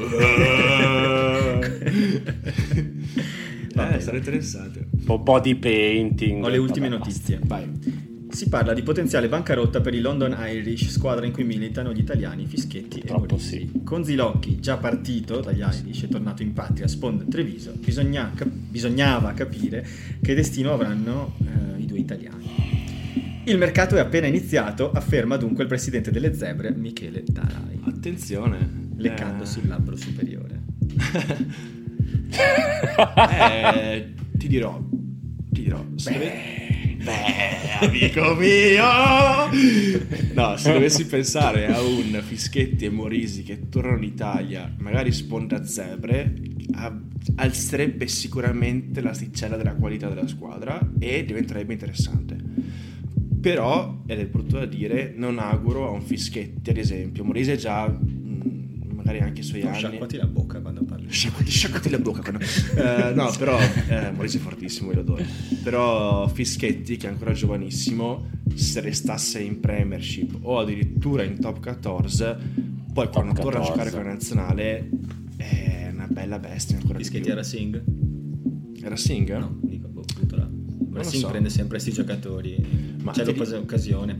eh, sarà interessante. Un po' di painting. Ho le ultime Vabbè, notizie. Vai. Si parla di potenziale bancarotta per i London Irish, squadra in cui militano gli italiani Fischetti Purtroppo e Morisi. sì. Con Zilocchi già partito dagli Irish e tornato in patria a Sponda Treviso, bisogna cap- bisognava capire che destino avranno eh, i due italiani. Il mercato è appena iniziato, afferma dunque il presidente delle zebre, Michele Tarai, Attenzione. leccandosi il labbro superiore. Eh, ti dirò. Ti dirò. Dove- Beh, amico mio! No, se dovessi pensare a un Fischetti e Morisi che tornano in Italia, magari sponda zebre, alzerebbe sicuramente l'asticella della qualità della squadra e diventerebbe interessante. Però, ed è brutto da dire, non auguro a un Fischetti, ad esempio. Morisi è già, magari anche i suoi anni... Sciacquati la bocca quando parli. Sciacquati, sciacquati la bocca quando... Eh, no però eh, Maurizio è fortissimo io lo adoro però Fischetti che è ancora giovanissimo se restasse in Premiership o addirittura in Top 14 poi quando Top torna a 14. giocare con la nazionale è una bella bestia ancora Fischetti era più Singh? era Singh? No, dico, boh, butto là. lo Singh so. prende sempre questi giocatori, Ma c'è ti di- l'occasione,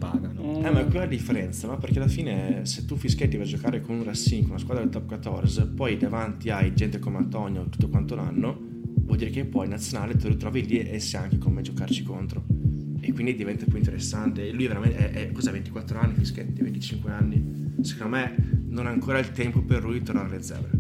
pagano. Eh, ma è quella la differenza, no? Perché alla fine se tu Fischetti vai a giocare con un Racing, con una squadra del top 14, poi davanti hai gente come Antonio tutto quanto l'anno, vuol dire che poi in nazionale te lo trovi lì e sai anche come giocarci contro. E quindi diventa più interessante. E lui veramente è, è cosa, 24 anni Fischetti, 25 anni. Secondo me non è ancora il tempo per lui di tornare alle zebre.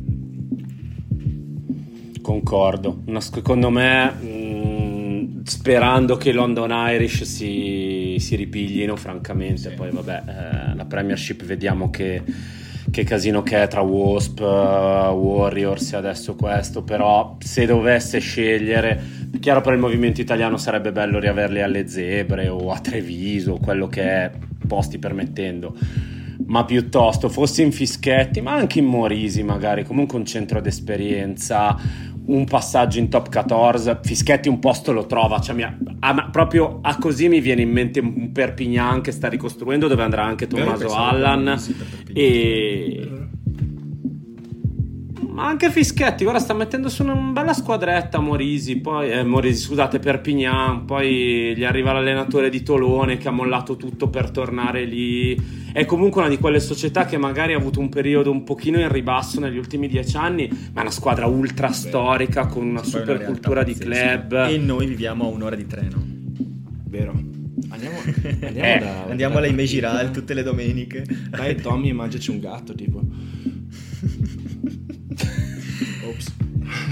Concordo. Una- secondo me, mh, sperando che i London Irish si, si ripiglino, francamente, Sì. poi vabbè, eh, la Premiership vediamo che, che casino che è tra Wasp, eh, Warriors e adesso questo, però se dovesse scegliere, chiaro per il movimento italiano sarebbe bello riaverli alle Zebre o a Treviso, quello che è, posti permettendo ma piuttosto fossi in Fischetti, ma anche in Morisi magari, comunque un centro d'esperienza, un passaggio in top 14, Fischetti un posto lo trova, cioè mi ha- ah, ma proprio a così mi viene in mente un Perpignan che sta ricostruendo dove andrà anche Tommaso Allan. e ma anche Fischetti, guarda, sta mettendo su una bella squadretta Morisi, poi eh, Morisi, scusate, Perpignan, poi gli arriva l'allenatore di Tolone che ha mollato tutto per tornare lì. È comunque una di quelle società che magari ha avuto un periodo un pochino in ribasso negli ultimi dieci anni, ma è una squadra ultra storica con una Poi super realtà cultura di club. E noi viviamo a un'ora di treno. Vero? Andiamo, andiamo Eh, da... Andiamo alla Imegiral tutte le domeniche. Dai Tommy e mangiaci un gatto tipo.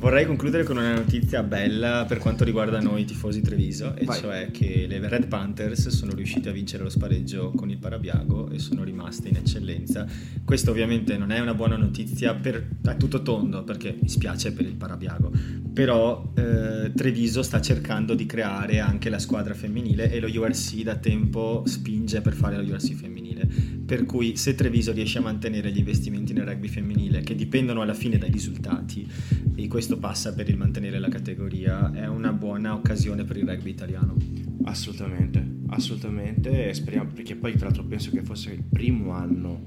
Vorrei concludere con una notizia bella per quanto riguarda noi tifosi Treviso, e Vai. cioè che le Red Panthers sono riusciti a vincere lo spareggio con il Parabiago e sono rimaste in eccellenza. Questo ovviamente non è una buona notizia per, a tutto tondo, perché mi spiace per il Parabiago, però eh, Treviso sta cercando di creare anche la squadra femminile e lo URC da tempo spinge per fare la URC femminile. Per cui se Treviso riesce a mantenere gli investimenti nel rugby femminile, che dipendono alla fine dai risultati, e questo passa per il mantenere la categoria, è una buona occasione per il rugby italiano. Assolutamente, assolutamente. E speriamo, perché poi tra l'altro penso che fosse il primo anno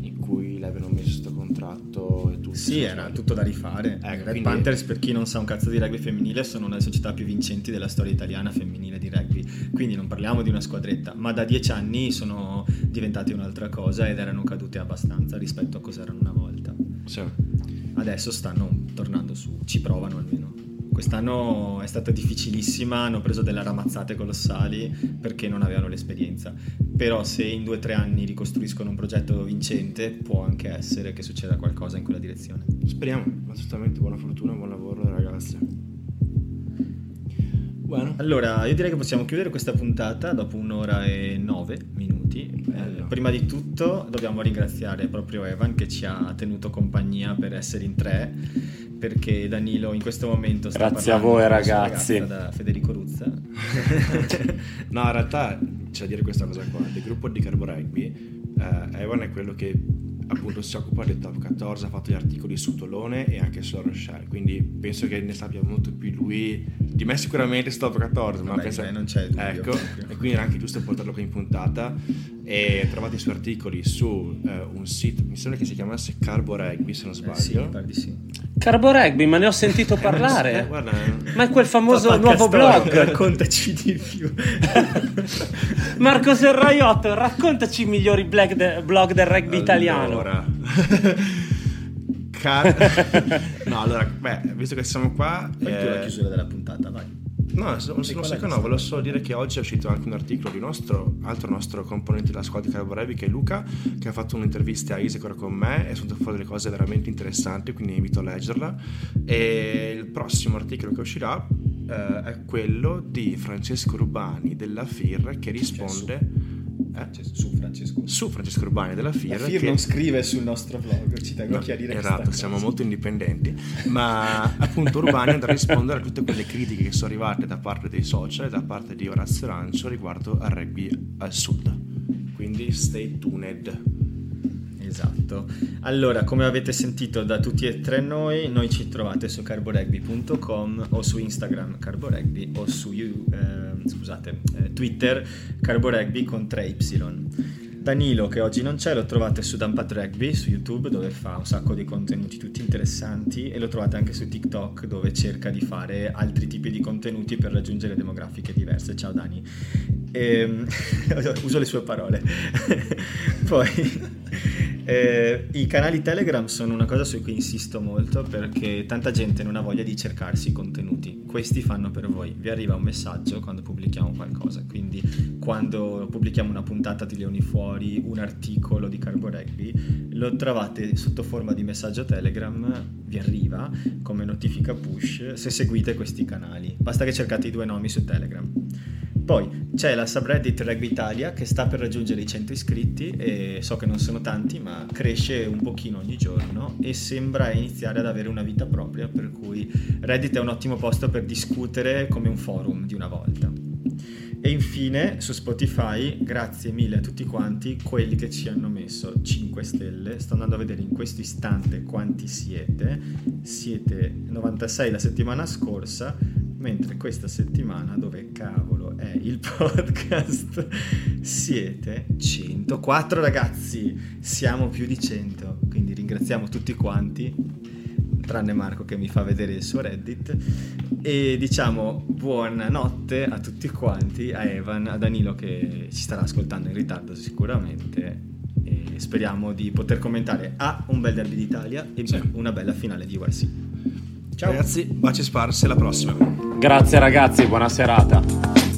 in cui l'avevano messo questo contratto e tutto. Sì, era tutto da rifare. Ecco, Red quindi- Panthers, per chi non sa un cazzo di rugby femminile, sono una delle società più vincenti della storia italiana femminile di rugby. Quindi non parliamo di una squadretta, ma da dieci anni sono diventate un'altra cosa ed erano cadute abbastanza rispetto a cosa erano una volta. Sì. Adesso stanno tornando su, ci provano almeno. quest'anno è stata difficilissima, hanno preso delle ramazzate colossali perché non avevano l'esperienza. Però se in due o tre anni ricostruiscono un progetto vincente, può anche essere che succeda qualcosa in quella direzione. Speriamo, assolutamente buona fortuna, buon lavoro ragazzi. Bueno. Allora, io direi che possiamo chiudere questa puntata dopo un'ora e nove minuti. Eh, prima di tutto dobbiamo ringraziare proprio Evan che ci ha tenuto compagnia per essere in tre perché Danilo in questo momento sta Grazie a voi ragazzi. Da Federico Ruzza. no, in realtà c'è da dire questa cosa qua. Del gruppo di Carbo Rugby, eh, Evan è quello che appunto si occupa del top 14, ha fatto gli articoli su Tolone e anche su Rochelle, quindi penso che ne sappia molto più lui di me sicuramente su top 14, ma Vabbè, penso... beh, non c'è dubbio. Ecco, e quindi era anche giusto portarlo qui in puntata e trovate i suoi articoli su uh, un sito, mi sembra che si chiamasse Carbo Rugby se non sbaglio. Eh, sì, sì. Carbo Rugby, ma ne ho sentito parlare. Eh, guarda, ma è quel famoso Papà nuovo Castoro, blog. Raccontaci di più. Marco Serraiotto, raccontaci i migliori blog, de- blog del rugby italiano. Allora. Car- no, allora, beh, visto che siamo qua... Fai tu la chiusura della puntata, vai. No, non sono secco, no, volevo solo dire che oggi è uscito anche un articolo di nostro, altro nostro componente della squadra di Carborevi che è Luca, che ha fatto un'intervista a Isicor con me e sono fuori delle cose veramente interessanti, quindi invito a leggerla. E il prossimo articolo che uscirà eh, è quello di Francesco Rubani della FIR che risponde... Eh? Su Francesco. Su Francesco Urbani della FIR. La FIR che... non scrive sul nostro blog, ci tengo no, a chiarire Esatto, siamo molto indipendenti, ma appunto Urbani andrà a rispondere a tutte quelle critiche che sono arrivate da parte dei social e da parte di Orazio Rancio riguardo al rugby al sud. Quindi stay tuned. Esatto. Allora, come avete sentito da tutti e tre noi, noi ci trovate su carboregby.com o su Instagram carboregby o su eh, scusate, eh, Twitter carboregby con 3Y. Danilo, che oggi non c'è, lo trovate su Dumpat Rugby su YouTube dove fa un sacco di contenuti tutti interessanti e lo trovate anche su TikTok dove cerca di fare altri tipi di contenuti per raggiungere demografiche diverse. Ciao Dani. E, uso le sue parole. Poi eh, I canali Telegram sono una cosa su cui insisto molto perché tanta gente non ha voglia di cercarsi i contenuti. Questi fanno per voi. Vi arriva un messaggio quando pubblichiamo qualcosa. Quindi, quando pubblichiamo una puntata di Leoni Fuori, un articolo di Carbo Rugby, lo trovate sotto forma di messaggio Telegram. Vi arriva come notifica push se seguite questi canali. Basta che cercate i due nomi su Telegram. Poi c'è la subreddit Rugby Italia che sta per raggiungere i 100 iscritti e so che non sono tanti ma cresce un pochino ogni giorno e sembra iniziare ad avere una vita propria per cui Reddit è un ottimo posto per discutere come un forum di una volta. E infine su Spotify, grazie mille a tutti quanti, quelli che ci hanno messo 5 stelle. Sto andando a vedere in questo istante quanti siete. Siete 96 la settimana scorsa, mentre questa settimana, dove cavolo è il podcast, siete 104 ragazzi. Siamo più di 100, quindi ringraziamo tutti quanti tranne Marco che mi fa vedere il suo Reddit. E diciamo buonanotte a tutti quanti, a Evan, a Danilo che ci starà ascoltando in ritardo sicuramente. E speriamo di poter commentare A, un bel derby d'Italia e sì. una bella finale di URC. Ciao ragazzi, baci sparsi, alla prossima. Grazie ragazzi, buona serata.